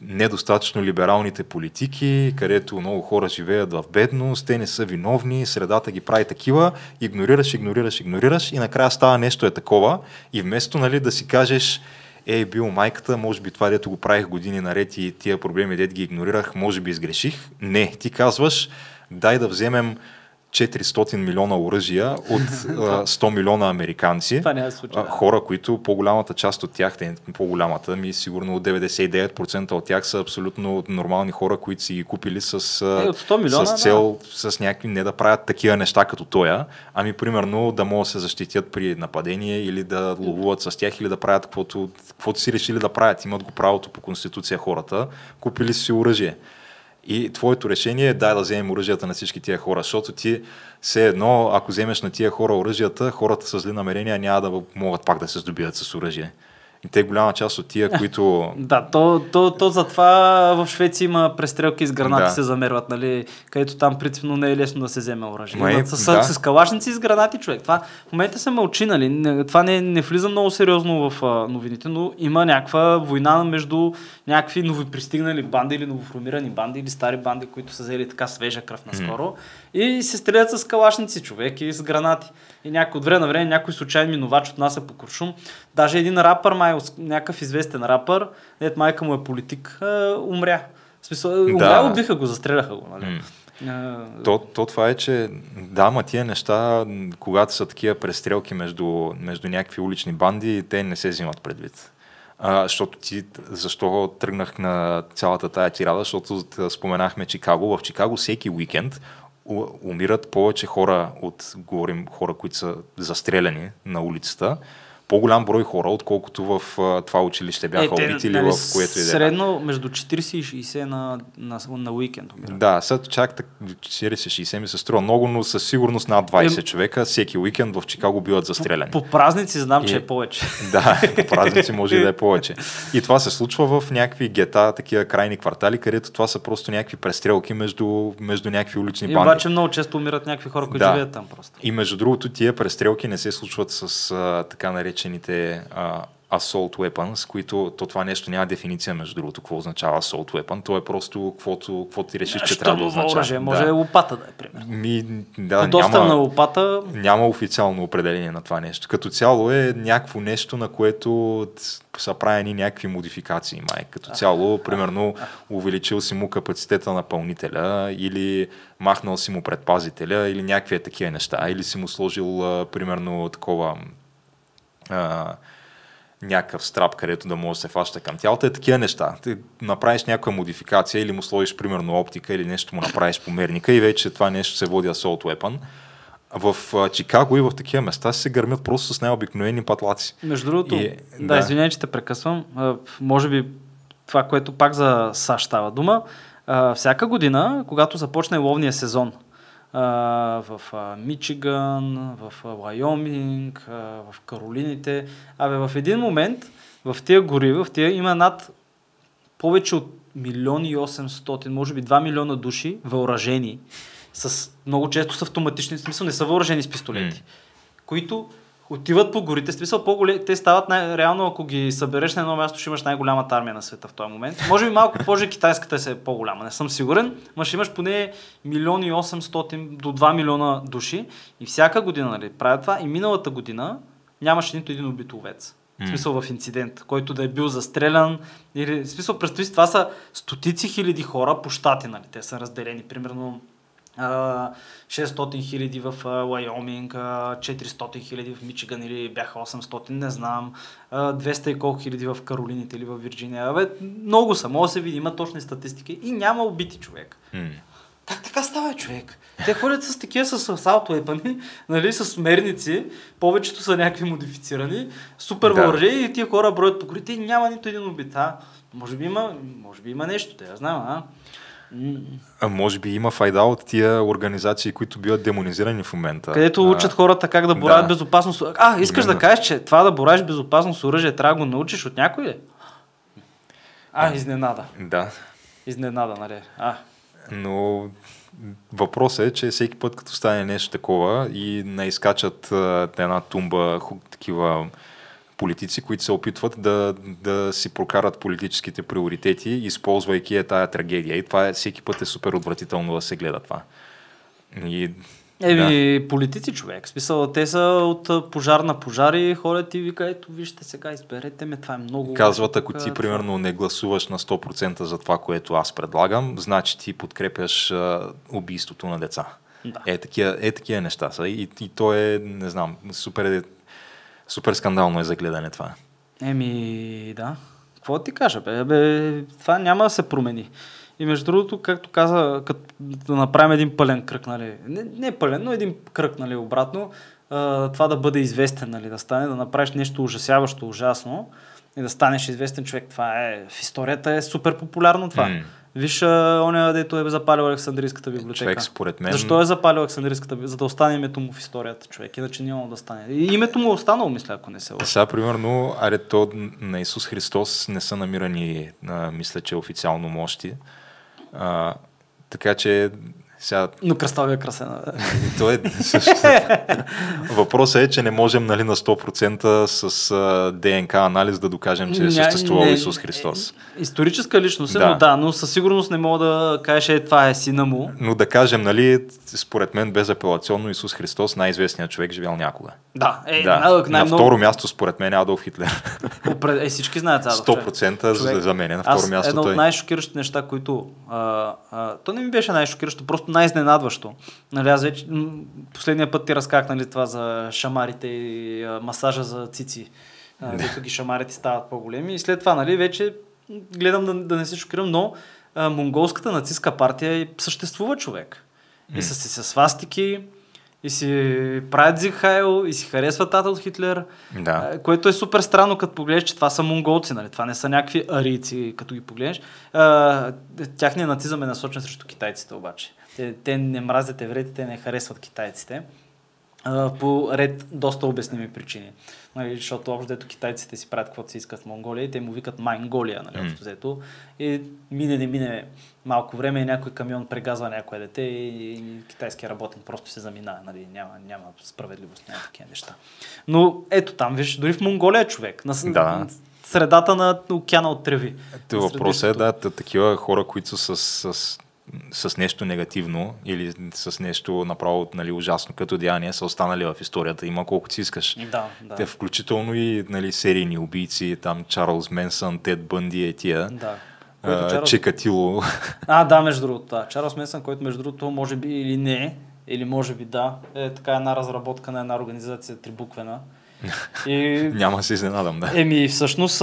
недостатъчно либералните политики, където много хора живеят в бедност, те не са виновни, средата ги прави такива, игнорираш, игнорираш, игнорираш и накрая става нещо е такова и вместо нали, да си кажеш ей, бил майката, може би това, дето го правих години наред и тия проблеми, дет ги игнорирах, може би изгреших. Не, ти казваш, дай да вземем 400 милиона оръжия от а, 100 милиона американци. Това няма да се случи, А, да. Хора, които по-голямата част от тях, по-голямата, ми сигурно 99% от тях са абсолютно нормални хора, които си ги купили с, Е, от 100 милиона, с цел, с някакви не да правят такива неща като тоя, ами примерно да могат да се защитят при нападение или да ловуват с тях или да правят каквото, каквото си решили да правят. Имат го правото по конституция хората, купили си оръжие. И твоето решение е дай да вземем оръжията на всички тия хора, защото ти все едно, ако вземеш на тия хора оръжията, хората с зли намерения няма да могат пак да се здобият с оръжие. И те голяма част от тия, които... Да, то, то, то затова в Швеция има престрелки с гранати Да. се замерват, нали? Където там принципно не е лесно да се вземе оръжие. Ма е, с, да. с, калашници и с гранати, човек. Това в момента се мълчи, нали? Това не, не влиза много сериозно в а, новините, но има някаква война между някакви новопристигнали банди или новоформирани банди или стари банди, които са взели така свежа кръв наскоро и се стрелят с калашници, човек, и с гранати. И някой от време на време някой случайен минувач отнася по куршум. Даже един рапър, май, някакъв известен рапър, дет майка му е политик, умря. В смисъл, умря, убиха го, застреляха го. Нали? То, то това е, че да, ма тия неща, когато са такива престрелки между, между някакви улични банди, те не се взимат предвид. А, защото ти, защо тръгнах на цялата тая тирада, защото споменахме Чикаго. В Чикаго всеки уикенд умират повече хора от, говорим, хора, които са застреляни на улицата, по-голям брой хора, отколкото в а, това училище бяха те, убити или нали, в което и да е. Средно между 40 и 60 на, на, на уикенд. Да, сега чак так- 40-60 ми се струва много, но със сигурност над 20 Ем- човека всеки уикенд в Чикаго биват застреляни. По празници знам, че И- е повече. Да, по празници може и да е повече. И това се случва в някакви гета, такива крайни квартали, където това са просто някакви престрелки между, между някакви улични И банди. обаче много често умират някакви хора, които Да. живеят там просто. И между другото, тия престрелки не се случват с а, така наречените а, assault weapons, които то това нещо няма дефиниция, между другото, какво означава assault weapon. То е просто каквото, каквото ти решиш, че трябва да означава. оръжие, може да. лопата да е, примерно. Ми, да, няма, на лопата, няма официално определение на това нещо. Като цяло е някакво нещо, на което са правени някакви модификации, май. Като цяло, примерно, увеличил си му капацитета на пълнителя или махнал си му предпазителя или някакви такива неща. Или си му сложил, а, примерно, такова а, някакъв страп, където да може да се фаща към тялото, е такива неща. Ти направиш някаква модификация или му сложиш примерно оптика или нещо му направиш по мерника и вече това нещо се води assault weapon. В Чикаго и в такива места се гърмят просто с най-обикновени патлаци. между другото, И- да, да. извинявай, че те прекъсвам, може би това, което пак за САЩ става дума, всяка година, когато започне ловния сезон, в Мичиган, в Лайоминг, в Каролините, абе в един момент в тия гори, в тия има над повече от милион и 800, може би 2 милиона души въоръжени, с, много често с автоматични, смисъл не са въоръжени с пистолети, които отиват по горите, смисъл по-големи, те стават най- реално, ако ги събереш на едно място, ще имаш най-голямата армия на света в този момент. Може би малко позже китайската се е по-голяма, не съм сигурен, но ще имаш поне милион и 800 до 2 милиона души и всяка година нали, правят това и миналата година нямаше нито един убит овец. В смисъл в инцидент, който да е бил застрелян. Или, в смисъл, представи си, това са стотици хиляди хора по щати, нали? Те са разделени. Примерно 600 хиляди в Лайоминг, а, 400 хиляди в Мичиган или бяха 800, не знам, а, 200 и колко хиляди в Каролините или в Вирджиния. Абе, много са, може да се види, има точни статистики и няма убити човек. Как така става, човек? Те ходят с такива с асалт уепани, нали, с мерници, повечето са някакви модифицирани, супер Да. въоръжени и тия хора броят по горите и няма нито един убит. А, може би има, може би има нещо, те я знам, а? А може би има файда от тия организации, които биват демонизирани в момента. Където А, учат хората как да боравят да. безопасно. А, искаш Именно. да кажеш, че това да боравиш безопасно с оръжие, трябва да го научиш от някой ли? А, изненада. Да. Изненада, нали? А, Но въпросът е, че всеки път, като стане нещо такова и не изкачат а, една тумба такива политици, които се опитват да, да си прокарат политическите приоритети, използвайки е тая трагедия. И това е, всеки път е супер отвратително да се гледа това. И, Еми, да. политици човек. Смисъл, те са от пожар на пожар и ходят и вика, ето вижте сега, изберете ме, това е много... Казват, ако ти примерно не гласуваш на 100% за това, което аз предлагам, значи ти подкрепяш а, убийството на деца. Да. Е, такива, е, такива неща са. И, и то е, не знам, супер, е- супер скандално е за гледане това. Еми, да. Какво ти кажа, бе? бе? Това няма да се промени. И между другото, както каза, като да направим един пълен кръг, нали? Не, не пълен, но един кръг, нали, обратно. А, това да бъде известен, нали, да стане, да направиш нещо ужасяващо, ужасно и да станеш известен човек. Това е, в историята е супер популярно това. М. Виж, оня, дето е запалил Александрийската библиотека. Човек, според мен... Защо е запалил Александрийската библиотека? За да остане името му в историята, човек. Иначе няма да стане. И името му е останало, мисля, ако не се лъжа. Сега, примерно, аре, то на Исус Христос не са намирани, а, мисля, че официално мощи. А, така че сега, Но кръста ви е красена. то е също. Въпросът е, че не можем нали, на 100% с ДНК анализ да докажем, че е съществувал не, Исус Христос. е, Историческа личност е, Да. но да, но със сигурност не мога да кажеш, е, това е сина му. Но да кажем, нали, според мен безапелационно Исус Христос най-известният човек живял някога. Да, е, да. най- на най-много... второ място според мен е Адолф Хитлер. Е, всички знаят за Адолф, човек. 100% за, Човек, за мен е на второ Аз място едно той. от най-шокиращите неща, които... А, а, то не ми беше най-шокиращо, просто най-изненадващо. Нали, аз вече... Последния път ти разказах нали, това за шамарите и а, масажа за цици. Дето ги шамарите стават по-големи. И след това, нали, вече гледам да, да не се шокирам, но а, монголската нацистска партия съществува човек. И са си с свастики, и си правят Зихайл, и си харесват Адолф Хитлер. Да. Което е супер странно, като погледнеш, че това са монголци, нали? Това не са някакви арийци, като ги погледнеш. Тяхният нацизъм е насочен срещу китайците обаче. Те, те не мразят евреите, те не харесват китайците. По ред доста обясними причини. Нали, защото общо взето китайците си правят каквото си искат в Монголия и те му викат Майнголия, нали, общо взето. И мине не мине малко време и някой камион прегазва някое дете и, и китайския работен просто се заминава. Нали, няма, няма справедливост, няма такива неща. Но ето там, виж, дори в Монголия е човек. На Да. средата на океана от треви. Въпросът е да, такива хора, които са с, с, с нещо негативно или с нещо направо нали, ужасно като деяние, са останали в историята. Има колкото си искаш. Да, да. Те включително и нали, серийни убийци, там Чарлз Менсън, Тед Бънди е тия. да. Който Чарлз- Чекатило. А, да, между другото. Да. Чарлз Месън, който между другото може би или не, или може би да, е така една разработка на една организация трибуквена. И, Няма се изненадам, да. еми, всъщност,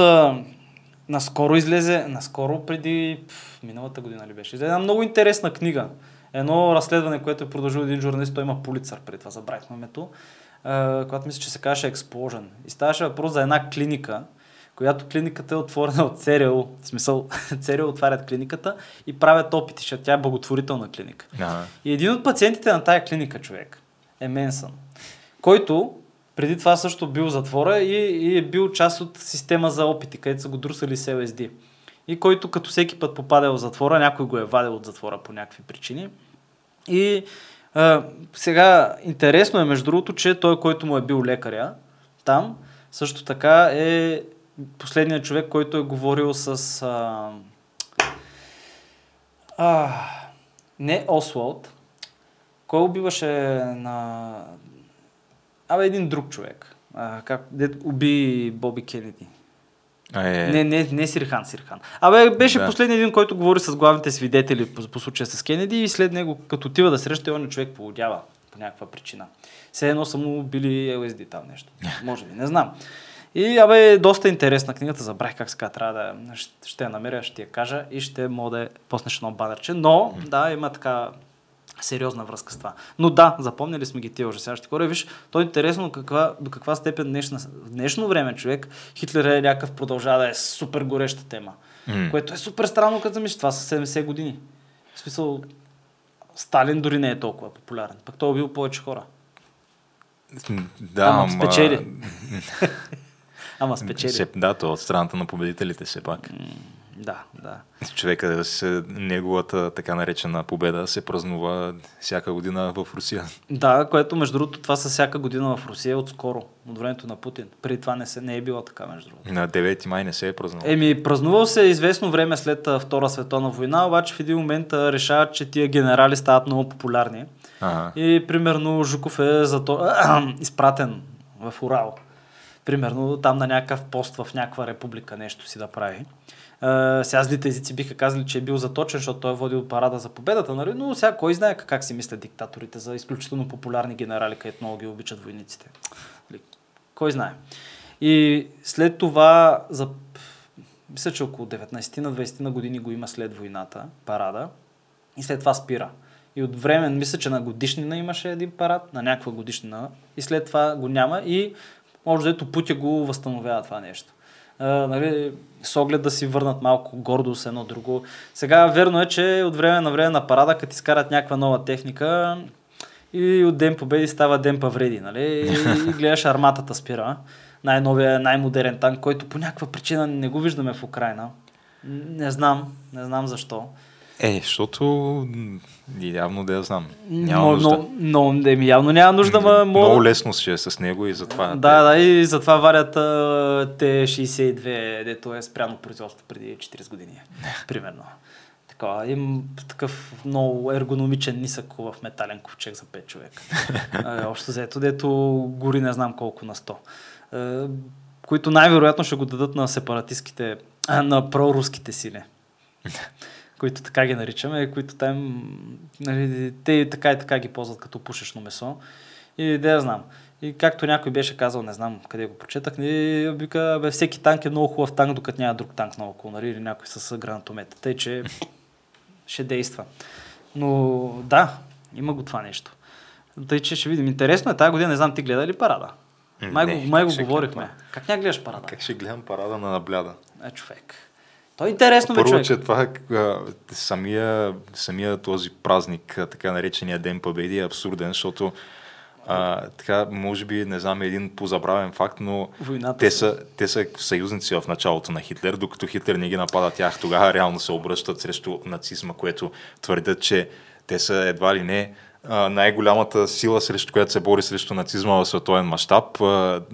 наскоро излезе, наскоро преди пф, миналата година ли беше, излезе една много интересна книга. Едно разследване, което е продължил един журналист, той има полицар преди това, забравихме името, която мисля, че се казваше Explosion. И ставаше въпрос за една клиника, която клиниката е отворена от ЦРУ. В смисъл, ЦРУ отварят клиниката и правят опити, защото тя е благотворителна клиника. Ага. И един от пациентите на тая клиника, човек, е Менсън, който преди това също бил затвора и, и е бил част от система за опити, където са го друсали с LSD. И който като всеки път попада в затвора, някой го е вадил от затвора по някакви причини. И а, сега интересно е между другото, че той, който му е бил лекаря там, също така е последният човек, който е говорил с... А, а, не Освалд. Кой убиваше на... Абе, един друг човек. А, как, дет уби Боби Кенеди. А, е, Не, не, не Сирхан, Сирхан. Абе, беше Да. последният един, който говори с главните свидетели по, по случая с Кенеди и след него, като отива да среща, он човек полудява по някаква причина. Все едно са му били LSD там нещо. Може би, не знам. И, абе, доста интересна книгата, забравих как казва, трябва да ще, ще я намеря, ще я кажа и ще мога да поснеш едно банерче. Но, да, има така сериозна връзка с това. Но да, запомнили сме ги тия ужасяващи хора. Виж, то е интересно каква, до каква степен днешна, в днешно време човек Хитлер е някакъв продължава да е супер гореща тема. М. Което е супер странно, като замислиш. Това са 70 години. В смисъл, Сталин дори не е толкова популярен. Пък той е убил повече хора. Да, Ама ама... спечели. Ама спечели. Да, то е от страната на победителите все пак. Да, да. Човека, се, неговата така наречена победа се празнува всяка година в Русия. Да, което между другото това са всяка година в Русия отскоро, от времето на Путин. Преди това не, се, не е било така, между другото. На 9 май не се е празнувал. Еми, празнувал се известно време след Втора световна война, обаче в един момент решават, че тия генерали стават много популярни. Ага. И примерно Жуков е зато... изпратен в Урал. Примерно там на някакъв пост в някаква република нещо си да прави. Сега злите езици биха казали, че е бил заточен, защото той е водил парада за победата, нали? но сега кой знае как, си мислят диктаторите за изключително популярни генерали, където много ги обичат войниците. Нали? Кой знае. И след това, за, мисля, че около 19 на 20 на години го има след войната, парада, и след това спира. И от време, мисля, че на годишнина имаше един парад, на някаква годишнина, и след това го няма и може дето Путя го възстановява това нещо. А, нали, с оглед да си върнат малко гордост едно друго. Сега верно е, че от време на време на парада, като изкарат някаква нова техника и от ден победи става ден павреди, нали? И, и гледаш арматата спира. Най-новия, най-модерен танк, който по някаква причина не го виждаме в Украина. Не знам, не знам защо. Е, защото явно да я знам. Няма но, нужда. но, но, не, ми явно няма нужда, ма, Много лесно ще е с него и затова... Да, да, и затова варят а, Т-62, дето е спряно производство преди 40 години, примерно. Така, им такъв много ергономичен нисък в метален ковчег за 5 човека. А, Общо взето, дето гори не знам колко на 100. А, които най-вероятно ще го дадат на сепаратистските, на проруските сили които така ги наричаме, които там, нали, те така и така ги ползват като пушечно месо. И да я знам. И както някой беше казал, не знам къде го прочетах, и вика, бе, всеки танк е много хубав танк, докато няма друг танк наоколо, нали, или някой с гранатомета. Тъй, че ще действа. Но да, има го това нещо. Тъй, че ще видим. Интересно е, тази година не знам, ти гледа ли парада? Май Не, го, май го говорихме. гледам Как ня гледаш парада? Как ще гледам парада на набляда? Е, човек. То е интересно, Първо, човек. че това е самия, самия този празник, така наречения Ден Победи е абсурден, защото а, така, може би, не знам, един позабравен факт, но Войната те са, те са съюзници в началото на Хитлер, докато Хитлер не ги напада тях, тогава реално се обръщат срещу нацизма, което твърдят, че те са едва ли не най-голямата сила, срещу която се бори срещу нацизма в световен мащаб,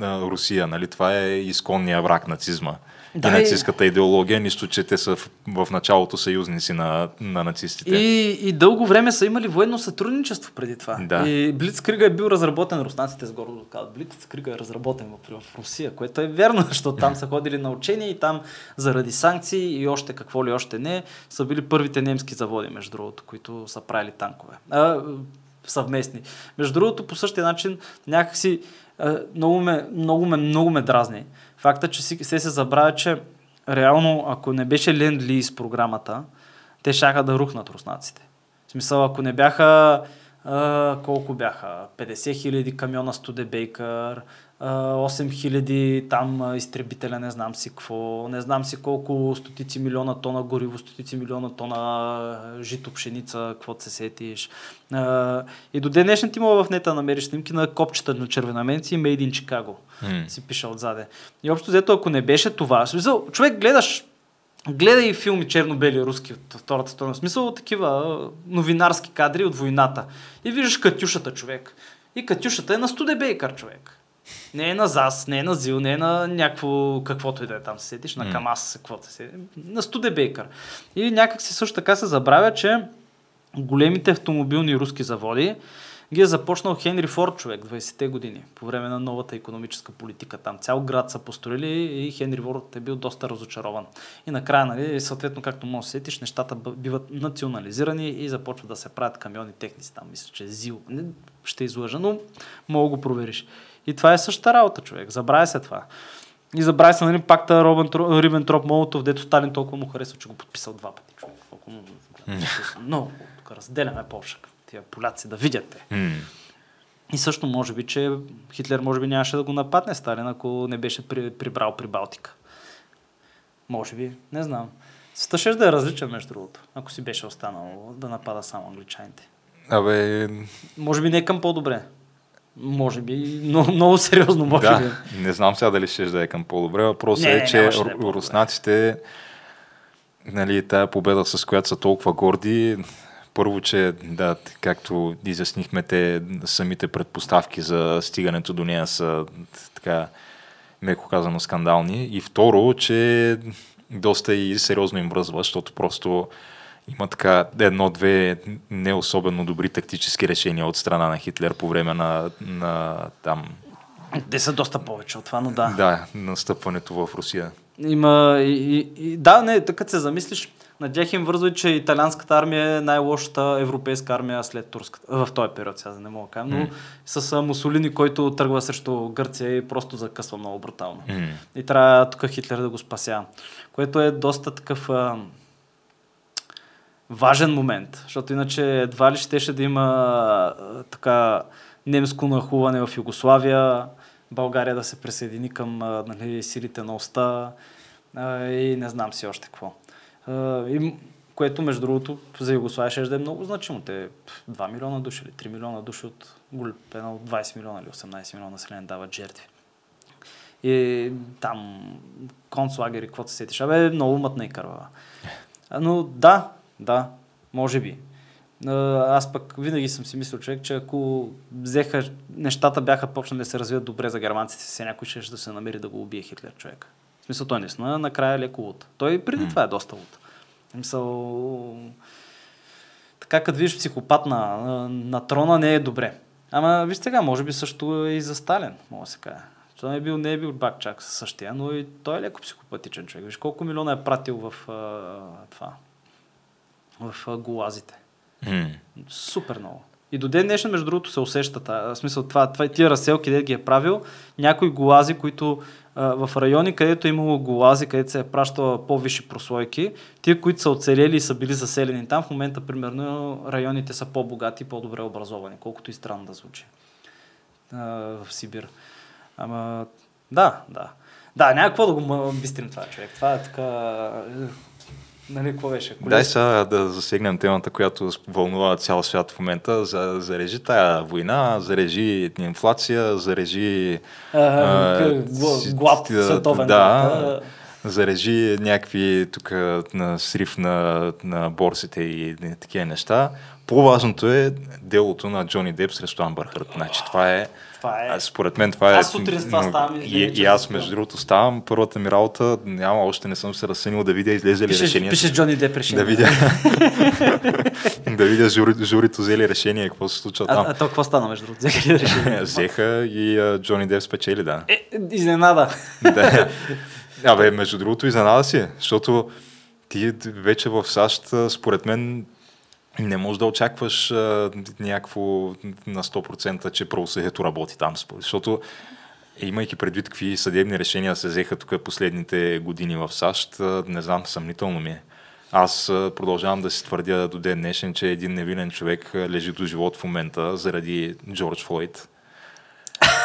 Русия. Нали? Това е изконния враг нацизма. Да, и нацистската идеология, нищо, че те са в, в началото съюзници на, на нацистите. И, и дълго време са имали военно сътрудничество преди това. Да. И Блицкрига е бил разработен, руснаците с гордо казват, Блицкрига е разработен в, в Русия, което е вярно, защото там са ходили на учения и там заради санкции и още какво ли още не, са били първите немски заводи, между другото, които са правили танкове. А, съвместни. Между другото, по същия начин, някакси много ме, много ме, много ме дразни. Факта, че се се забравя, че реално, ако не беше Ленд Лиз програмата, те щяха да рухнат руснаците. В смисъл, ако не бяха, а, колко бяха? 50 хиляди камиона Студебейкър, а, 8 хиляди там а, изтребителя, не знам си какво, не знам си колко стотици милиона тона гориво, стотици милиона тона жито, пшеница, какво се сетиш. И до днешен ти мога в нета намериш снимки на копчета на червенаменци и Made in Chicago. М. Си пише отзаде. И общо взето, ако не беше това, смисъл, човек гледаш Гледай филми черно-бели руски от Втората световна. В смисъл такива новинарски кадри от войната. И виждаш Катюшата, човек. И Катюшата е на Студебейкър, човек. Не е на ЗАС, не е на ЗИЛ, не е на някакво, каквото и да е там се седиш, на М. КАМАС, каквото се седиш. На Студебейкър. И някак си също така се забравя, че големите автомобилни руски заводи ги е започнал Хенри Форд, човек, 20-те години, по време на новата економическа политика. Там цял град са построили и Хенри Форд е бил доста разочарован. И накрая, нали, съответно, както може да се сетиш, нещата биват национализирани и започват да се правят камиони техници. Там мисля, че ЗИЛ. Не, ще излъжа, но мога го провериш. И това е същата работа, човек. Забравя се това. И забравя се, нали, пакта Робен- Рибентроп Молотов, дето Сталин толкова му харесва, че го подписал два пъти. Човек. Колко му... Много. Тук разделяме Полша. Тия поляци да видят те. И също може би, че Хитлер може би нямаше да го нападне Сталин, ако не беше при, прибрал при Балтика. Може би, не знам. Света ще да е различен, между другото, ако си беше останал да напада само англичаните. Абе, Може би не към по-добре. Може би, много, много сериозно може би. да, не знам сега дали ще да е към по-добре. Въпросът Не, е, не, че нямаше да е руснаците, нали, тая победа, с която са толкова горди, първо, че, да, както изяснихме, те самите предпоставки за стигането до нея са така, меко казано, скандални. И второ, че доста и сериозно им връзва, защото просто има така едно-две не особено добри тактически решения от страна на Хитлер по време на, на там, Те са доста повече от това, но да. да, настъпването в Русия. Има и, и, и да, не, така се замислиш, на тях им вързва, че италианската армия е най-лошата европейска армия след турската. В този период, сега не мога да кажа, но М. с Мусолини, който тръгва срещу Гърция и просто закъсва много брутално. М. И трябва тук Хитлер да го спася. Което е доста такъв важен момент, защото иначе едва ли щеше да има така немско нахуване в Югославия, България да се присъедини към нали, силите на оста и не знам си още какво. И, което, между другото, за Югославия ще да е много значимо. Те 2 милиона души или 3 милиона души от едно от 20 милиона или 18 милиона население дават жертви. И там концлагери, каквото се сетиш. Абе, много мътна и кървава. Но да, да, може би. Аз пък винаги съм си мислил, човек, че ако взеха, нещата бяха почнали да се развият добре за германците, се някой ще да се намери да го убие Хитлер човек. В смисъл, той наистина накрая е леко луд. Той преди mm. това е доста луд. Мисъл, така като видиш психопат на, на, на трона не е добре. Ама виж сега, може би също е и за Сталин, мога да се каже. Той не е бил, не е бил бак чак същия, но и той е леко психопатичен човек. Виж колко милиона е пратил в а, това, в а, голазите. Mm. Супер много. И до ден днешен, между другото, се усеща. В смисъл, това, това, тия разселки, къде ги е правил, някои голази, които в райони, където е имало голази, където се е пращала по-висши прослойки, тия, които са оцелели и са били заселени там, в момента, примерно, районите са по-богати и по-добре образовани, колкото и странно да звучи в Сибир. Ама, да, да. Да, някакво да го бистрим това човек. Това е така Нали, какво беше? Дай сега да засегнем темата, която вълнува цял свят в момента. За, зарежи тая война, зарежи инфлация, зарежи... глад световен. Да, зарежи някакви тук на срив на, на борсите и, и такива неща. По-важното е делото на Джони Деп срещу Амбър Хърт. Значи, това е това е... Според мен това е... Аз сутрин с това ставам. И, и, и аз, между другото, ставам. Първата ми работа, няма, още не съм се разсънил да видя излезе ли пише, решение. Пише Джони Деп решение. Да видя. да видя жури, журито взели решение, какво се случва а, там. А, то какво стана, между другото? Взеха ли решение? Взеха и uh, Джони Деп спечели, да. Е, изненада. да. Абе, между другото, изненада си, защото ти вече в САЩ, според мен, не можеш да очакваш а, някакво на 100%, че правосъдието работи там, защото имайки предвид какви съдебни решения се взеха тук последните години в САЩ, не знам, съмнително ми е. Аз продължавам да си твърдя до ден днешен, че един невинен човек лежи до живот в момента заради Джордж Флойд.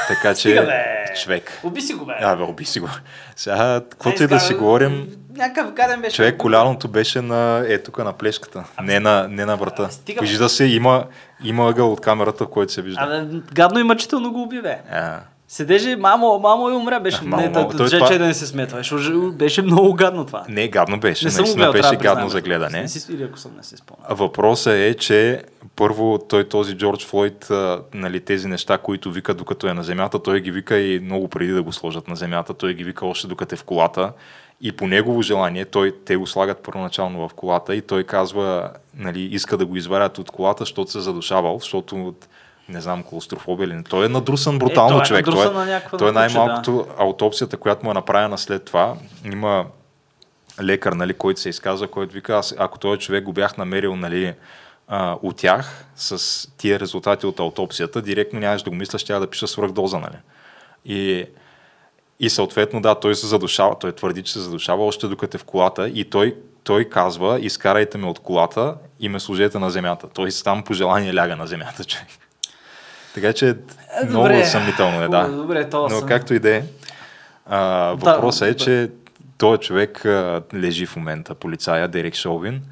Така че, Стига, човек. Уби си го, бе. А, бе, уби си го. Сега, каквото и да си говорим, някакъв гаден беше. Човек, коляното беше на, е тук на плешката, а, не на, не на врата. Вижда се, има, има ъгъл от камерата, в който се вижда. Абе, гадно и мъчително го уби, бе. А. Седеше, мамо, мамо и умря, беше. мамо, не, мамо, че, това... че да не се сметва. Беше, беше много гадно това. Не, гадно беше. Не съм Наистина гледал, беше гадно за гледане. Не си, или ако съм не си спомням. Въпросът е, че първо той този Джордж Флойд, нали, тези неща, които вика докато е на земята, той ги вика и много преди да го сложат на земята, той ги вика още докато е в колата. И по негово желание, той, те го слагат първоначално в колата и той казва, нали, иска да го изварят от колата, защото се задушавал, защото не знам, клаустрофобия или не. Той е надрусан брутално е, той е човек. Той е, на той е най-малкото да. аутопсията, която му е направена след това. Има лекар, нали, който се изказва, който вика, аз, ако този човек го бях намерил нали, а, от тях с тия резултати от аутопсията, директно нямаш да го мисля, ще да пиша свръхдоза. Нали. И и съответно, да, той се задушава, той твърди, че се задушава още докато е в колата и той, той казва, изкарайте ме от колата и ме служете на земята. Той там по желание ляга на земята, човек. Така че е, много добре, съмнително е, да. Добре, то Но съм... както и да е, въпросът е, че този човек а, лежи в момента, полицая Дерек Шовин,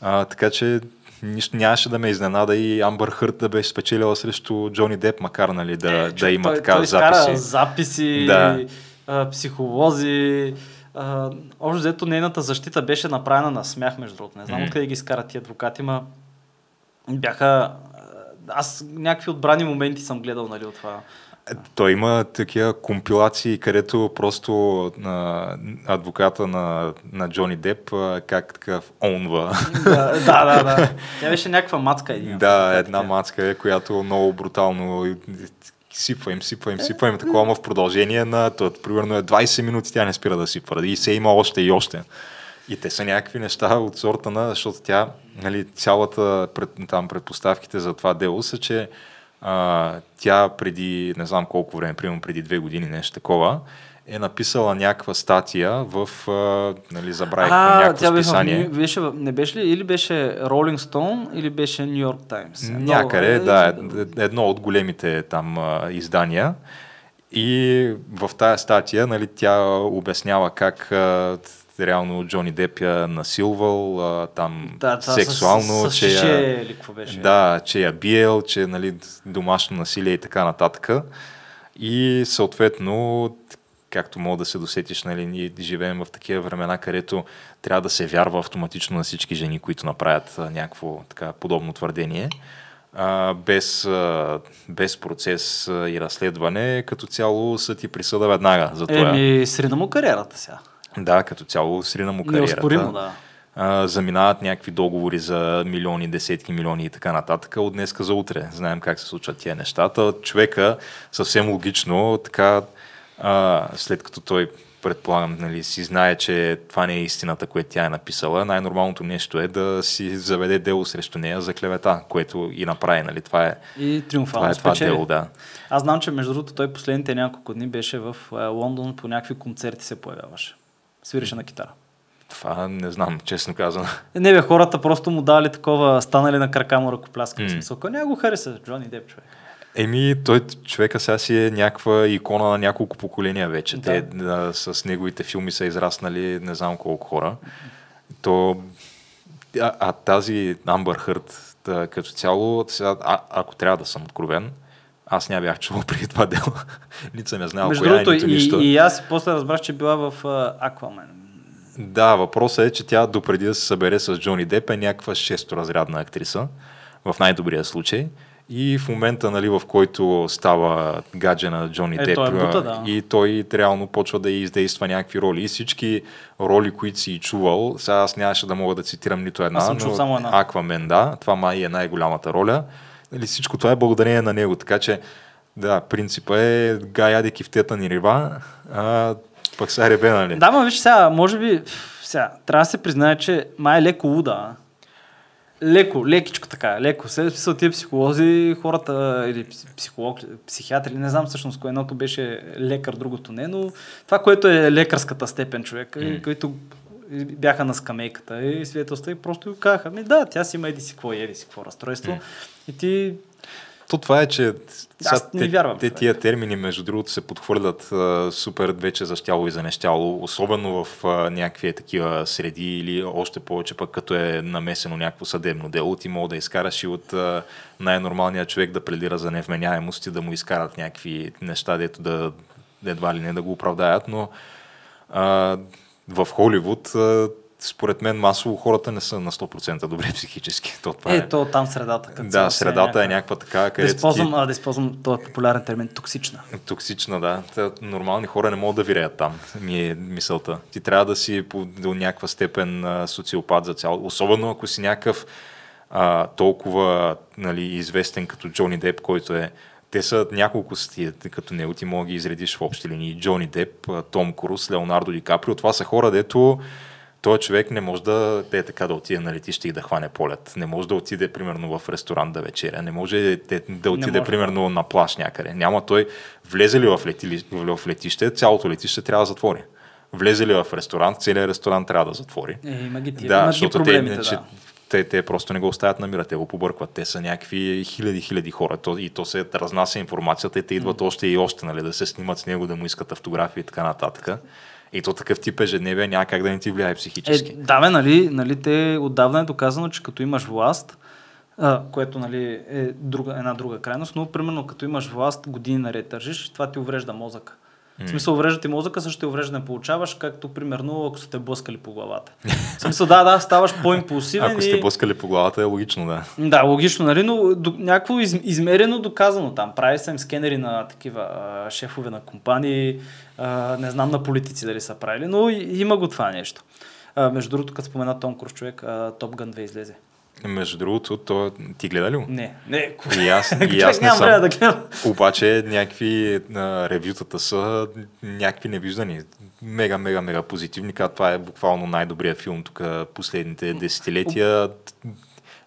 а, така че нищо нямаше да ме изненада и Амбър Хърт да беше спечелила срещу Джони Деп, макар нали, да, е, да има той, така той записи. записи, да. а, психолози. А, общо взето нейната защита беше направена на смях, между другото. Не знам mm. откъде ги изкарат ти адвокати, ма бяха... Аз някакви отбрани моменти съм гледал нали, от това. Той има такива компилации, където просто а, адвоката на, на Джони Деп как такъв онва. Да, да, да, да. Тя беше някаква мацка. Един, да, една мацка, е, която много брутално сипва им, сипва им, сипва им, такова, ама в продължение на, това, примерно е 20 минути тя не спира да сипва. И се има още и още. И те са някакви неща от сорта на, защото тя, нали, цялата пред, там предпоставките за това дело са, че а, тя преди, не знам колко време, примерно преди две години, нещо такова, е написала някаква статия в, а, нали, забравих а, някакво тя списание. Беше, не беше ли, или беше Rolling Stone, или беше New York Times? Някъде, Но, да, е, едно от големите там а, издания. И в тая статия нали, тя обяснява как а, реално Джони Деп я насилвал, а, там Да, това сексуално, с, с, с че я... или какво беше? Да, че я биел, че нали, домашно насилие и така нататък. И съответно, както мога да се досетиш, нали, ние живеем в такива времена, където трябва да се вярва автоматично на всички жени, които направят а, някакво така подобно твърдение. А, без, а, без процес а, и разследване, като цяло съд и присъда веднага за това. Еми, срина му кариерата сега. Да, като цяло срина му кариерата. Неоспоримо, да. А, заминават някакви договори за милиони, десетки милиони и така нататък от днеска за утре. Знаем как се случват тия нещата. Човека съвсем логично, така, а, след като той предполагам, нали, си знае, че това не е истината, която тя е написала. Най-нормалното нещо е да си заведе дело срещу нея за клевета, което и направи. Нали. Това е, И триумфално това, е това дело, да. Аз знам, че между другото той последните няколко дни беше в е, Лондон по някакви концерти се появяваше. Свиреше на китара. Това не знам, честно казано. Е, Не бе, хората просто му дали такова, станали на крака му ръкопляскане. М. Mm. Смисъл, кой няма го хареса, Джони Деп, човек. Еми, той човека сега си е някаква икона на няколко поколения вече. Да. Те да, с неговите филми са израснали не знам колко хора. То, а, а тази Амбър Хърт като цяло, сега, а, ако трябва да съм откровен, аз няма бях чувал преди това дело. нито съм я знал Между е, другото, нито и, нищо. и аз после разбрах, че била в Аквамен. Да, въпросът е, че тя допреди да се събере с Джони Деп е някаква шесторазрядна актриса, в най-добрия случай. И в момента, нали, в който става гадже на Джони Е, Деп той е бута, да. и той реално почва да издейства някакви роли. И всички роли, които си чувал, сега аз нямаше да мога да цитирам нито една, Аз но само една. Аквамен, да, това май е най-голямата роля. Нали, всичко това е благодарение на него, така че да, принципа е гай яде кифтета ни риба, а пък сега ребе, нали? Да, ма виж сега, може би, сега, трябва да се признае, че май е леко луда. Леко, лекичко така, леко. След смисъл тия психолози, хората или пс- психолог, психиатри, не знам всъщност кое едното беше лекар, другото не, но това, което е лекарската степен човек, mm. които бяха на скамейката и свидетелства и просто казаха, ми да, тя си има еди си какво, еди си какво разстройство. М. И ти То това е, че Аз не те, вярвам те тия термини, между другото, се подхвърлят а, супер вече за щяло и за нещяло, особено в а, някакви такива среди или още повече пък като е намесено някакво съдебно дело, ти мога да изкараш и от а, най-нормалния човек да пледира за невменяемост и да му изкарат някакви неща, дето да едва ли не да го оправдаят, но а, в Холивуд а, според мен масово хората не са на 100% добре психически. То, това е, то там средата. като да, средата е някаква така, Да където използвам, ти... а, да използвам този популярен термин токсична. Токсична, да. Нормални хора не могат да виреят там, ми е мисълта. Ти трябва да си по, до някаква степен социопат за цяло. Особено ако си някакъв а, толкова нали, известен като Джони Деп, който е те са няколко са тия, като него ти мога да ги изредиш в общи линии. Джони Деп, Том Круз, Леонардо Ди Каприо. Това са хора, дето този човек не може да те така да отиде на летище и да хване полет. Не може да отиде примерно в ресторант да вечеря. Не може да, да отиде може. примерно на плаж някъде. Няма той влезе ли в, лети, в летище, цялото летище трябва да затвори. Влезе ли в ресторант, целият ресторант трябва да затвори. Е, има ги тия. Да, имат ги защото те, иначе, да. те, те просто не го оставят на мира, те го побъркват. Те са някакви хиляди, хиляди хора. То, и то се разнася информацията и те идват още и още, нали, да се снимат с него, да му искат автографии и така нататък. И то такъв тип ежедневие няма как да не ти влияе психически. Е, да, бе, нали, нали, те отдавна е доказано, че като имаш власт, а, което нали, е друга, една друга крайност, но примерно като имаш власт, години наред държиш, това ти уврежда мозъка. В смисъл, уврежда ти мозъка, също увреждане получаваш, както примерно ако са те блъскали по главата. В смисъл, да, да, ставаш по-импулсивен Ако сте блъскали по главата, е логично, да. Да, логично, нали, но до, някакво из, измерено доказано там. Прави се им скенери на такива а, шефове на компании, а, не знам на политици дали са правили, но има го това нещо. А, между другото, като спомена Том Круз човек, Топ Гън 2 излезе. Между другото, то, ти гледа ли го? Не, не, И аз, и аз не съм. да гледам. Обаче някакви а, ревютата са някакви невиждани. Мега, мега, мега позитивни. Казват, това е буквално най-добрият филм тук последните десетилетия.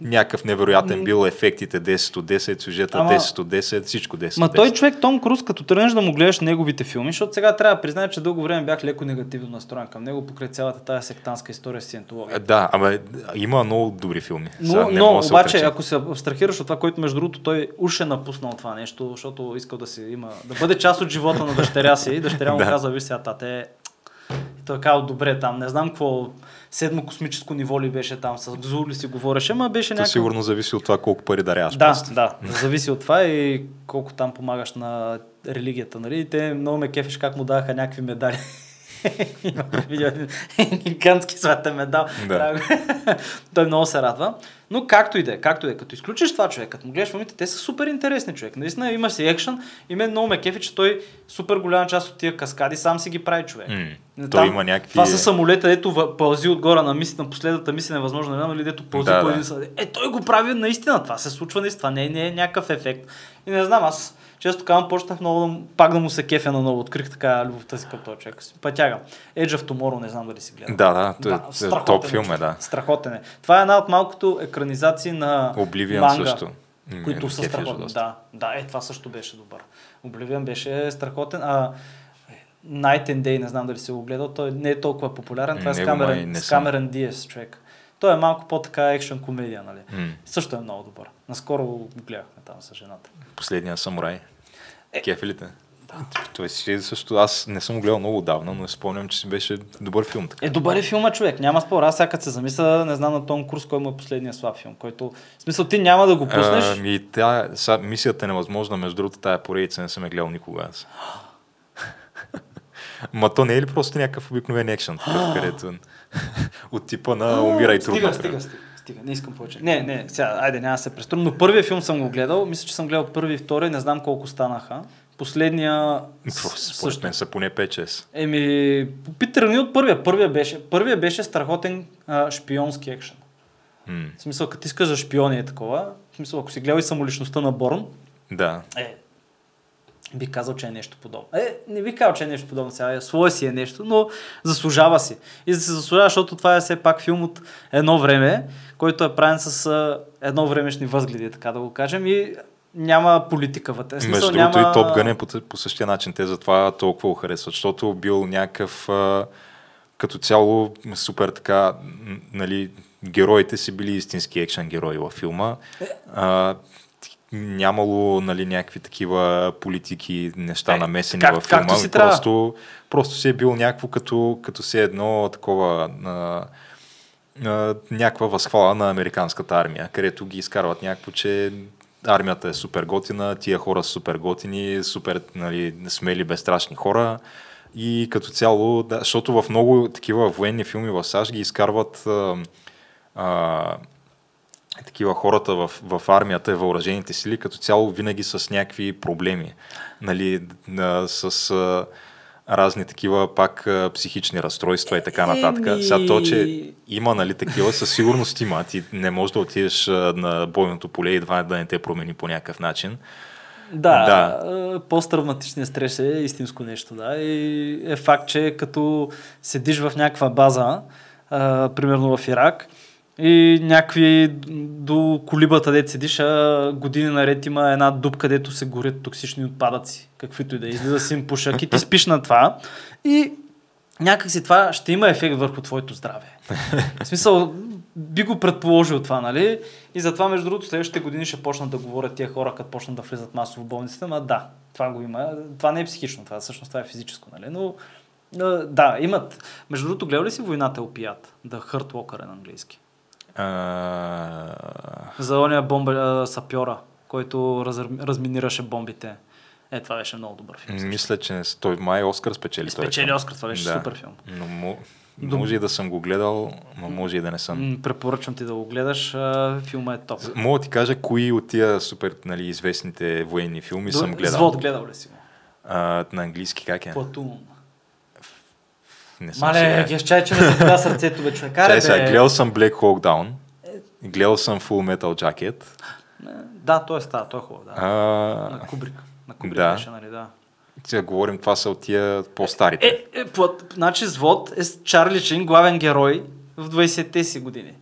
Някакъв невероятен бил ефектите 10 от 10, сюжета Ама- 10 от 10, всичко 10 Ма от 10. той човек Том Круз, като тръгнеш да му гледаш неговите филми, защото сега трябва да призная, че дълго време бях леко негативно настроен към него, покрай цялата тази сектантска история с А, сиентология. Да, ама има много добри филми. Но, Сега не но се обаче, ако се абстрахираш от това, което между другото той уж е напуснал това нещо, защото искал да си има, да бъде част от живота на дъщеря си дъщеря му Да. казва, виж сега, тате, казал, добре там, не знам какво, седмо космическо ниво ли беше там, с Гзур ли си говореше, ма беше То някакъв... сигурно зависи от това колко пари даряваш. Да, просто. да, зависи от това и колко там помагаш на религията, нали? Те много ме кефиш как му даваха някакви медали. Видео един гигантски златен медал. Да. Той много се радва. Но както и да е, както и да е, като изключиш това човек, като му гледаш филмите, те са супер интересни човек. Наистина има си екшен и мен много ме кефи, че той супер голяма част от тия каскади сам си ги прави човек. М, Там- Той има някакви... Това са самолета, ето пълзи отгоре на, мис... на последната мисия, невъзможно, не знам ли, дето пълзи Да, по да. един съд. Е, той го прави наистина, това се случва наистина, това не е, не е някакъв ефект. И не знам, аз често казвам, почнах много да, пак да му се кефя на ново, открих така любовта си към този човек. Пътягам. Edge of Tomorrow, не знам дали си гледал. Да, да, той- той е топ филм е, да. Страхотен е. Това е една от малкото екранизации на Oblivion манга, също. Които са страхотни. Да, да, е, това също беше добър. Oblivion беше страхотен. А, Night and Day, не знам дали си го гледал, той не е толкова популярен. Това е с. Камерен Диес, човек. Той е малко по-така екшен комедия, нали? М, Също е много добър. Наскоро го гледахме там с жената. Последния самурай. Е, Кефи ли те? Той си също, аз не съм го гледал много отдавна, но спомням, че си беше добър филм. Така. Е, добър е филма, човек. Няма спор. Аз сега се замисля, не знам на Том Круз, кой му е последния слаб филм, който... В смисъл, ти няма да го пуснеш. Ами, тя, са, мисията е невъзможна, между другото, тая поредица не съм я гледал никога аз. Ма то не е ли просто някакъв обикновен екшен, където от типа на умирай трудно. Стига, стига, стига, стига. Не искам повече. Не, не, сега, айде, няма се преструвам. Но първия филм съм го гледал. Мисля, че съм гледал първи и втори. Не знам колко станаха. Последния... Според мен са поне 5-6. Еми, тръгни от първия. Първия беше, първия беше страхотен а, шпионски екшен. М, В смисъл, като искаш за шпиони е такова. В смисъл, ако си гледал и самоличността на Борн, Да. е, би казал, че е нещо подобно. Е, не би казал, че е нещо подобно сега. Е, свое си е нещо, но заслужава си. И да се заслужава, защото това е все пак филм от едно време, който е правен с едно времешни възгледи, така да го кажем. И няма политика вътре. Смисъл, Между другото няма... и Топ Гън е по, по същия начин. Те затова толкова го харесват, защото бил някакъв като цяло супер така, нали, героите си били истински екшен герои във филма. А, нямало нали, някакви такива политики, неща Е, намесени как- във филма. както си просто, просто си е бил някакво като, като си едно такова а, а, някаква възхвала на американската армия, където ги изкарват някакво, че армията е супер готина, тия хора са супер готини, супер нали, смели, безстрашни хора. И като цяло, да, защото в много такива военни филми в САЩ ги изкарват а, а, такива хората в, в армията и въоръжените сили, като цяло винаги с някакви проблеми. Нали, с а, разни такива пак а, психични разстройства и така нататък. Еми. Сега то, че има нали, такива, със сигурност има. Ти не можеш да отидеш а, на бойното поле и това да не те промени по някакъв начин. Да, Да. да. посттравматичният стрес е истинско нещо, да. И е факт, че като седиш в някаква база, а, примерно в Ирак, и някакви до колибата, дето седиш, а години наред има една дупка, където се горят токсични отпадъци, каквито и да е. излиза си им пушак и ти спиш на това. И някакси това ще има ефект върху твоето здраве. В смисъл, би го предположил това, нали? И затова, между другото, следващите години ще почнат да говорят тия хора, като почнат да влизат масово в болниците, но да, това го има. Това не е психично, това всъщност това е физическо, нали? Но да, имат. Между другото, гледал ли си войната е опият? The Hurt Walker е на английски. А, За ония бомба а, сапьора, който раз, разминираше бомбите. Е, това беше много добър филм. също. мисля, че не, той май Оскар спечели. Спечели. Оскар, това беше супер филм. Но му, може и да съм го гледал, но може и да не съм. Препоръчвам ти да го гледаш. Филма е топ. Мога да ти кажа кои от тия супер нали, известните военни филми съм гледал. Звод гледал ли си го? А, на английски как е? Платун. Не съм Мале, сигурен. гещай, че ме запада сърцето, бе, човек. Аре, Чай сега, гледал съм Black Hawk Down, гледал съм Full Metal Jacket. Да, той е става, той е хубав, да. А, На Кубрик. На Кубрик да. беше, нали, да. сега говорим, това са от тия по-старите. Е, е, плат, значи Звод е Чарли Чин, главен герой в 20-те си години.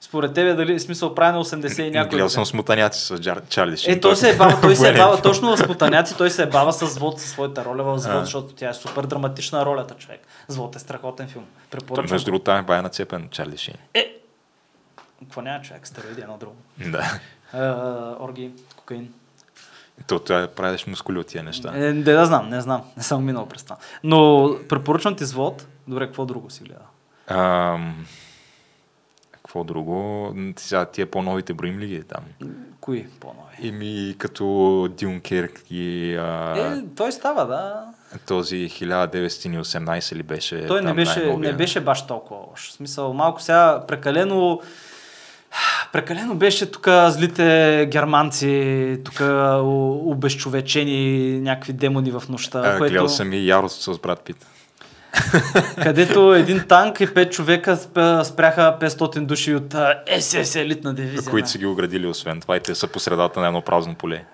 Според тебе, дали, смисъл, прави на 80 и някой. гледал съм смутаняци с Джар... Чарли Шин. Е, той се е бава, той се е бава точно в Спотаняци, той се е бава с Звод, със своята роля в Звод, А. защото тя е супер драматична ролята, човек. Звод е страхотен филм. Препоръчвам. Между другото, там е бая нацепен Чарли Шин. Е, какво няма човек, стероиди, едно друго. Да. Uh, орги, кокаин. То това правиш мускули от тия неща. Е, не да знам, не знам. Не съм минал през това. Но препоръчвам ти звод. Добре, какво друго си гледа? Ам, какво друго? Сега тия по-новите броим ли ги там? Кои по-нови? Ими като Дюнкерк и а, Е, той става, да. този 1918 ли беше? Той не беше, не беше баш толкова лош. В смисъл, малко сега прекалено Прекалено беше тук злите германци, тук обезчовечени някакви демони в нощта. А, което... Гледал съм и Ярост с брат Пит. където един танк и пет човека спряха 500 души от СС елитна дивизия. които са ги оградили освен това и те са по средата на едно празно поле.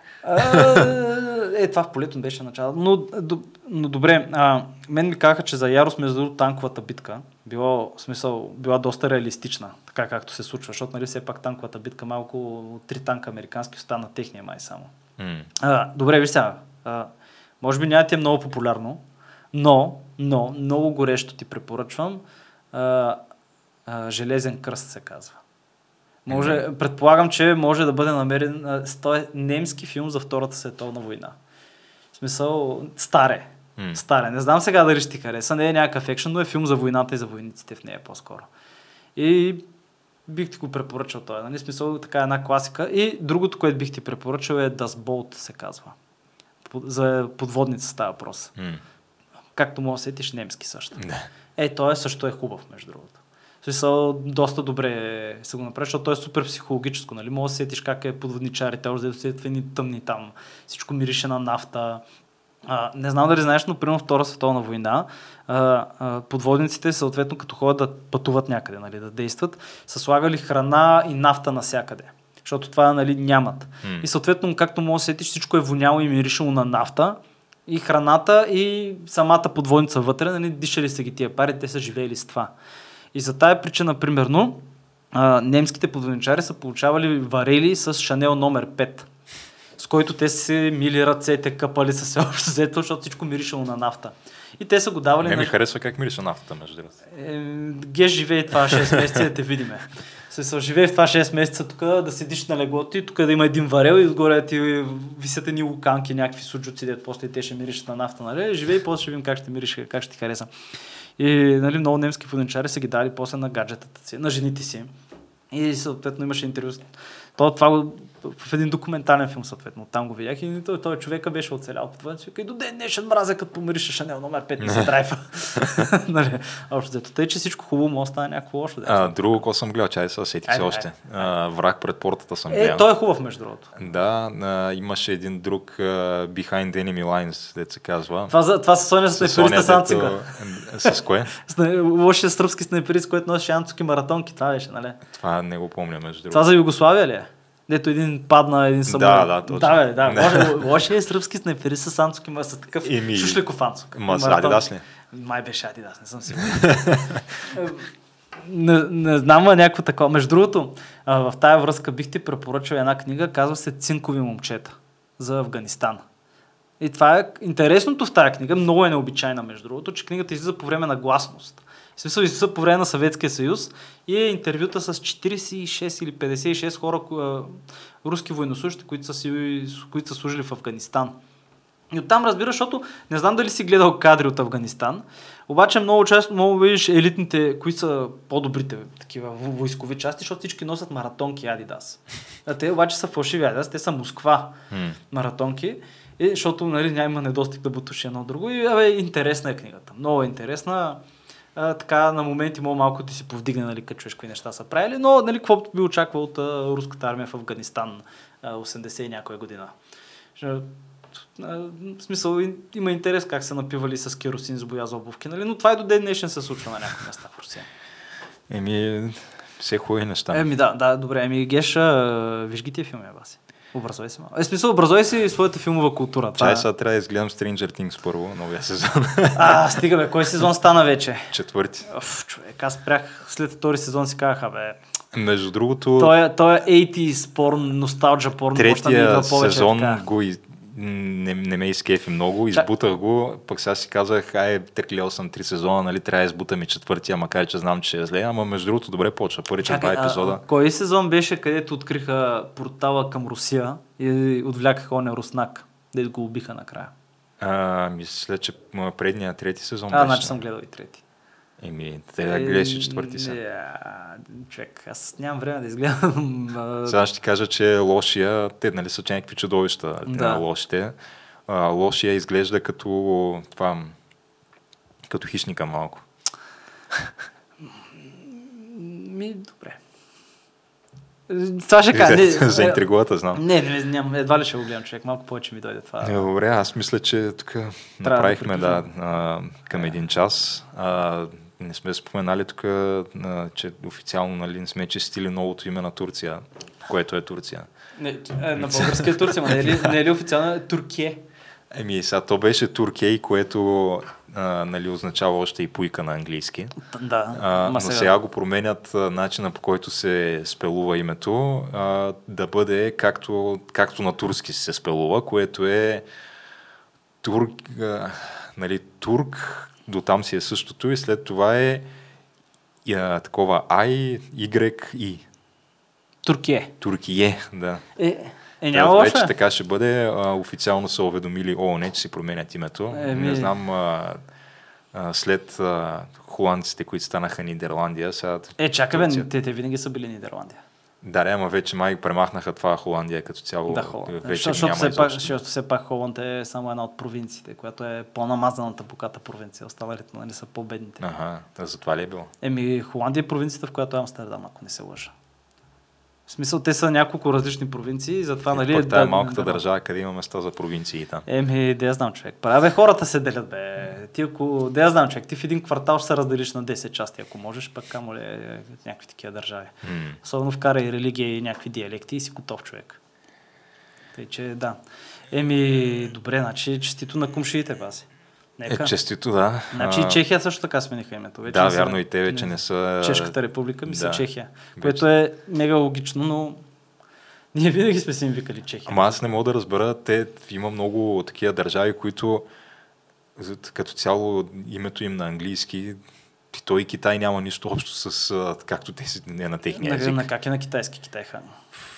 Е, това в полето беше начало. Но, но добре, а, мен ми казаха, че за Ярост между другото танковата битка било, смисъл, била доста реалистична, така както се случва, защото нали все пак танковата битка малко три танка американски остана техния май само. М. А, добре, виж сега. А, може би няма ти е много популярно, но, но, много горещо ти препоръчвам. А, а, Железен кръст се казва. Може, предполагам, че може да бъде намерен. а, с- Той е немски филм за Втората световна война. В смисъл, старе. М. Старе. Не знам сега дали ще ти хареса. Не е някакъв екшен, но е филм за войната и за войниците в нея по-скоро. И бих ти го препоръчал той. Нали? Смисъл, така една класика. И другото, което бих ти препоръчал е Das Boat се казва. За подводница става въпрос. М. Както може да сетиш немски също. Да. Е, той е също е хубав, между другото. Смисъл, доста добре се го направи, защото той е супер психологическо. Нали? Може да сетиш как е подводничарите, още да са едни тъмни там. Всичко мирише на нафта. А, не знам дали знаеш, но примерно Втора световна война, а, а, подводниците, съответно, като ходят да пътуват някъде, нали, да действат, са слагали храна и нафта навсякъде. Защото това нали, нямат. М. И съответно, както може да сетиш, всичко е воняло и миришело на нафта. И храната, и самата подводница вътре, нали, дишали са ги тия пари, те са живеели с това. И за тая причина, примерно, а, немските подводничари са получавали варели с Шанел номер 5, с който те се мили ръцете, къпали са се общо взето, защото всичко миришело на нафта. И те са го давали Не ми на... харесва как мирише нафтата, между другото. Е, Ге живее това 6 месеца, да те видиме. Се се живее в това 6 месеца тук, да седиш на леглото и тук да има един варел и отгоре ти висят едни луканки, някакви суджуци, дет после те ще миришат на нафта, нали? Живее и после ще видим как ще мириш, как ще ти хареса. И нали, много немски воденчари са ги дали после на гаджетата си, на жените си. И съответно имаше интервю. То, това го- в един документален филм, съответно. Там го видях и той, той човека беше оцелял по това. И до ден днешен мразя, като помирише Шанел номер 5 и се драйва. нали, общо взето. Тъй, че всичко хубаво може да стане някакво лошо. да. А, друго, какво съм гледал, чай се сетих се Айде, още. А, враг пред портата съм Е, гледал. той е хубав, между другото. Да, а, имаше един друг а, Behind Enemy Lines, дето се казва. Това, за, това са Соня снайпериста с Анцика. С кое? Лошия сръбски снайперист, който носеше Анцуки маратонки. Това беше, нали? Това не го помня, между другото. Това за Югославия ли е? Дето един падна, един самолет. да, точно. Да, бе, да. Да. Лошия, лошия сръбски снайперист с Анцуки, ма с такъв Еми, шушликов Анцук. ма с. Адидас ли? Май беше Адидас, не съм сигурен. не, не знам, а някакво такова. Между другото, а, в тая връзка бих ти препоръчал една книга, казва се Цинкови момчета за Афганистан. И това е интересното в тази книга, много е необичайна между другото, че книгата излиза по време на гласност. В смисъл излиза по време на Съветския съюз и е интервюта с 46 или 56 хора, ко- а, руски военнослужащи, които са, си, които са служили в Афганистан. И оттам разбираш, защото не знам дали си гледал кадри от Афганистан, обаче много често много видиш елитните, които са по-добрите такива во- войскови части, защото всички носят маратонки Адидас. А те обаче са фалшиви Адидас, те са Москва маратонки, и, защото нали, няма недостиг да бутуши едно друго. И абе, интересна е книгата. Много е интересна. А, така на моменти мога малко ти се повдигне, нали, като чуеш какви неща са правили, но нали, каквото би очаквал от а, руската армия в Афганистан а, 80 и някоя година. Ще, а, в смисъл има интерес как са напивали с керосин с боя за обувки, нали? но това и до ден днешен се случва на някои места в Русия. Еми, все хубави неща. Еми да, да, добре. Еми Геша, виж ги тия филми, Баси. Образуй се малко. Е, смисъл, образуй си своята филмова култура. Това... Чай е- сега трябва да изгледам Stranger Things първо, новия сезон. А, стига бе, кой сезон стана вече? Четвърти. Оф, човек, аз спрях след втори сезон си казаха, бе. Между другото, Той е, той е 80s порн, носталджа порн, да третия повече сезон така. го и не, не ме изкефи много, избутах го, пък сега си казах, ай, теклил съм три сезона, нали, трябва да избутам и четвъртия, макар че знам, че е зле, ама между другото добре почва, първите два епизода. А, кой сезон беше, където откриха портала към Русия и отвлякаха оня руснак, да го убиха накрая? А, мисля, че предния трети сезон а, беше. значи съм гледал и трети. Еми, те да гледаш и четвърти са. Е, човек, аз нямам време да изгледам. Сега ще ти кажа, че лошия, те нали са някакви чудовища, да. на лошите. А, лошия изглежда като това, като хищника малко. Ми, добре. Това ще кажа. За интригулата знам. Не, не, ням, едва ли ще го гледам човек. Малко повече ми дойде това. Не, добре, аз мисля, че тук направихме да, да, към един час. А, не сме споменали тук, че официално нали, не сме честили новото име на Турция, което е Турция. Не, е, на българския Турция, но не е ли, не е ли официално е Туркие? Еми, сега то беше Туркей, което а, нали, означава още и пуйка на английски. Да, а, но сега... сега го променят а, начина по който се спелува името, а, да бъде както, както на турски се спелува, което е турк, а, нали, турк, до там си е същото и след това е а, такова I, Y, I. Туркие. Туркие, да. Е, е, няма лошо. Вече така ще бъде. А, официално са уведомили ООН, че си променят името. Е, ми... Не знам, а, а, след а, холандците, които станаха Нидерландия. Сега, е, чакай, бе, те, те винаги са били Нидерландия. Да, ама вече май премахнаха това Холандия като цяло. Да, Холанд. Вече защото, няма все пак, защото все пак Холанд е само една от провинциите, която е по-намазаната богата провинция. Останалите нали, са по-бедните. Ага, за това ли е било? Еми, Холандия е провинцията, в която е Амстердам, ако не се лъжа. В смисъл, те са няколко различни провинции, затова, е, нали... Пък да, малката да, държава, къде има места за провинции там. Еми, да я знам, човек. Правя, хората се делят, бе. Ти ако... Да я знам, човек. Ти в един квартал ще се разделиш на 10 части, ако можеш, пък камо ли е, някакви такива държави. Mm. Особено вкара и религия и някакви диалекти и си готов човек. Тъй, че да. Еми, добре, значи честито на кумшиите, баси. Нека. Е, честито, да. Значи и Чехия също така смениха името. Вече да, вярно, и те вече не са... Чешката република ми са Чехия, вече. което е мега логично, но ние винаги сме си им викали Чехия. Ама аз не мога да разбера, те има много такива държави, които като цяло името им на английски той и Китай няма нищо общо с както те си не на техния език. На, как е на китайски Китай хан?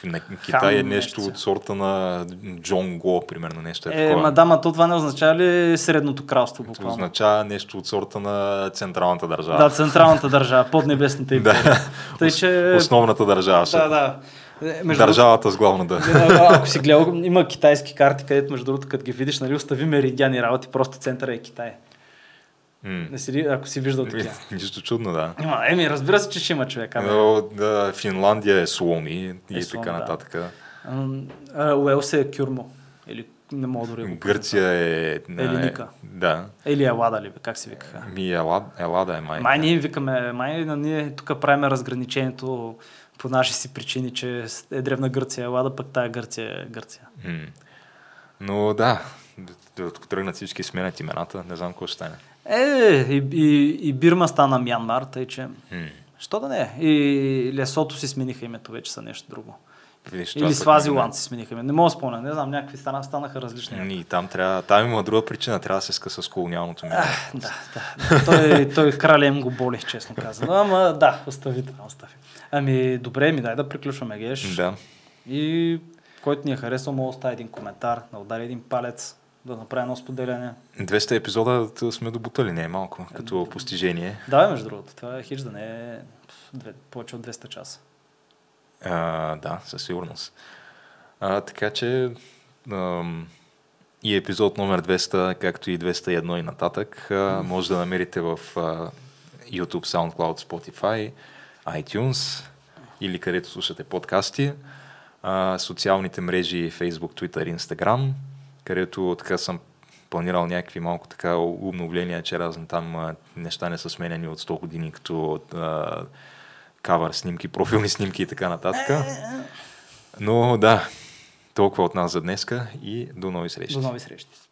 На Китай е нещо от сорта на Джон Го, примерно нещо е, е Мадама, то това не означава ли Средното кралство буквално? Означава нещо от сорта на Централната държава. Да, Централната държава, под небесната империя. да. Тъй, че... Основната държава. Да, да. Е, между Държавата с главната. Ако си гледал, има китайски карти, където между другото, като ги видиш, нали, остави меридиани работи, просто центъра е Китай. Mm. Не си, ако си виждал такива. Нищо чудно, да. Има, еми, разбира се, че ще има човек. Но, да, Финландия е Сломи и е слон, така нататък. Да. Уелс е Кюрмо. Или не мога дори Гърция е... Елиника. Е, да. Или Елада ли, как се викаха? Ми Елада, Елада е май. Май ние викаме, май ние тук правим разграничението по наши си причини, че е древна Гърция Елада, пък тая Гърция е Гърция. М. Но да, докато тръгнат всички сменят имената, не знам какво ще стане. Е, и, и, и Бирма стана Мянмар, тъй че... Що да не? И Лесото си смениха името, вече са нещо друго. Виж, Или Свазиланд си смениха името. Не мога да спомня, не знам, някакви стана, станаха различни. И там, трябва, там има друга причина, трябва да се скъса с колониалното минало. Да, да. той, той краля им го боли, честно казано. Ама да, остави това, остави. Ами, добре, ми дай да приключваме, Геш. Да. И който ни е харесал, може да остави един коментар, да удари един палец, да направи едно споделяне. 200 епизода сме добутали, не е малко, като постижение. Да, между другото. Това е хич да не е повече от 200 часа. А, да, със сигурност. А, така че ам, и епизод номер 200, както и 201 и нататък, а, може да намерите в а, YouTube, SoundCloud, Spotify, iTunes или където слушате подкасти. А, социалните мрежи Facebook, Twitter, Instagram – където така съм планирал някакви малко така обновления, че разни там неща не са сменени от 100 години, като а, кавър снимки, профилни снимки и така нататък. Но да, толкова от нас за днеска и до нови срещи. До нови срещи.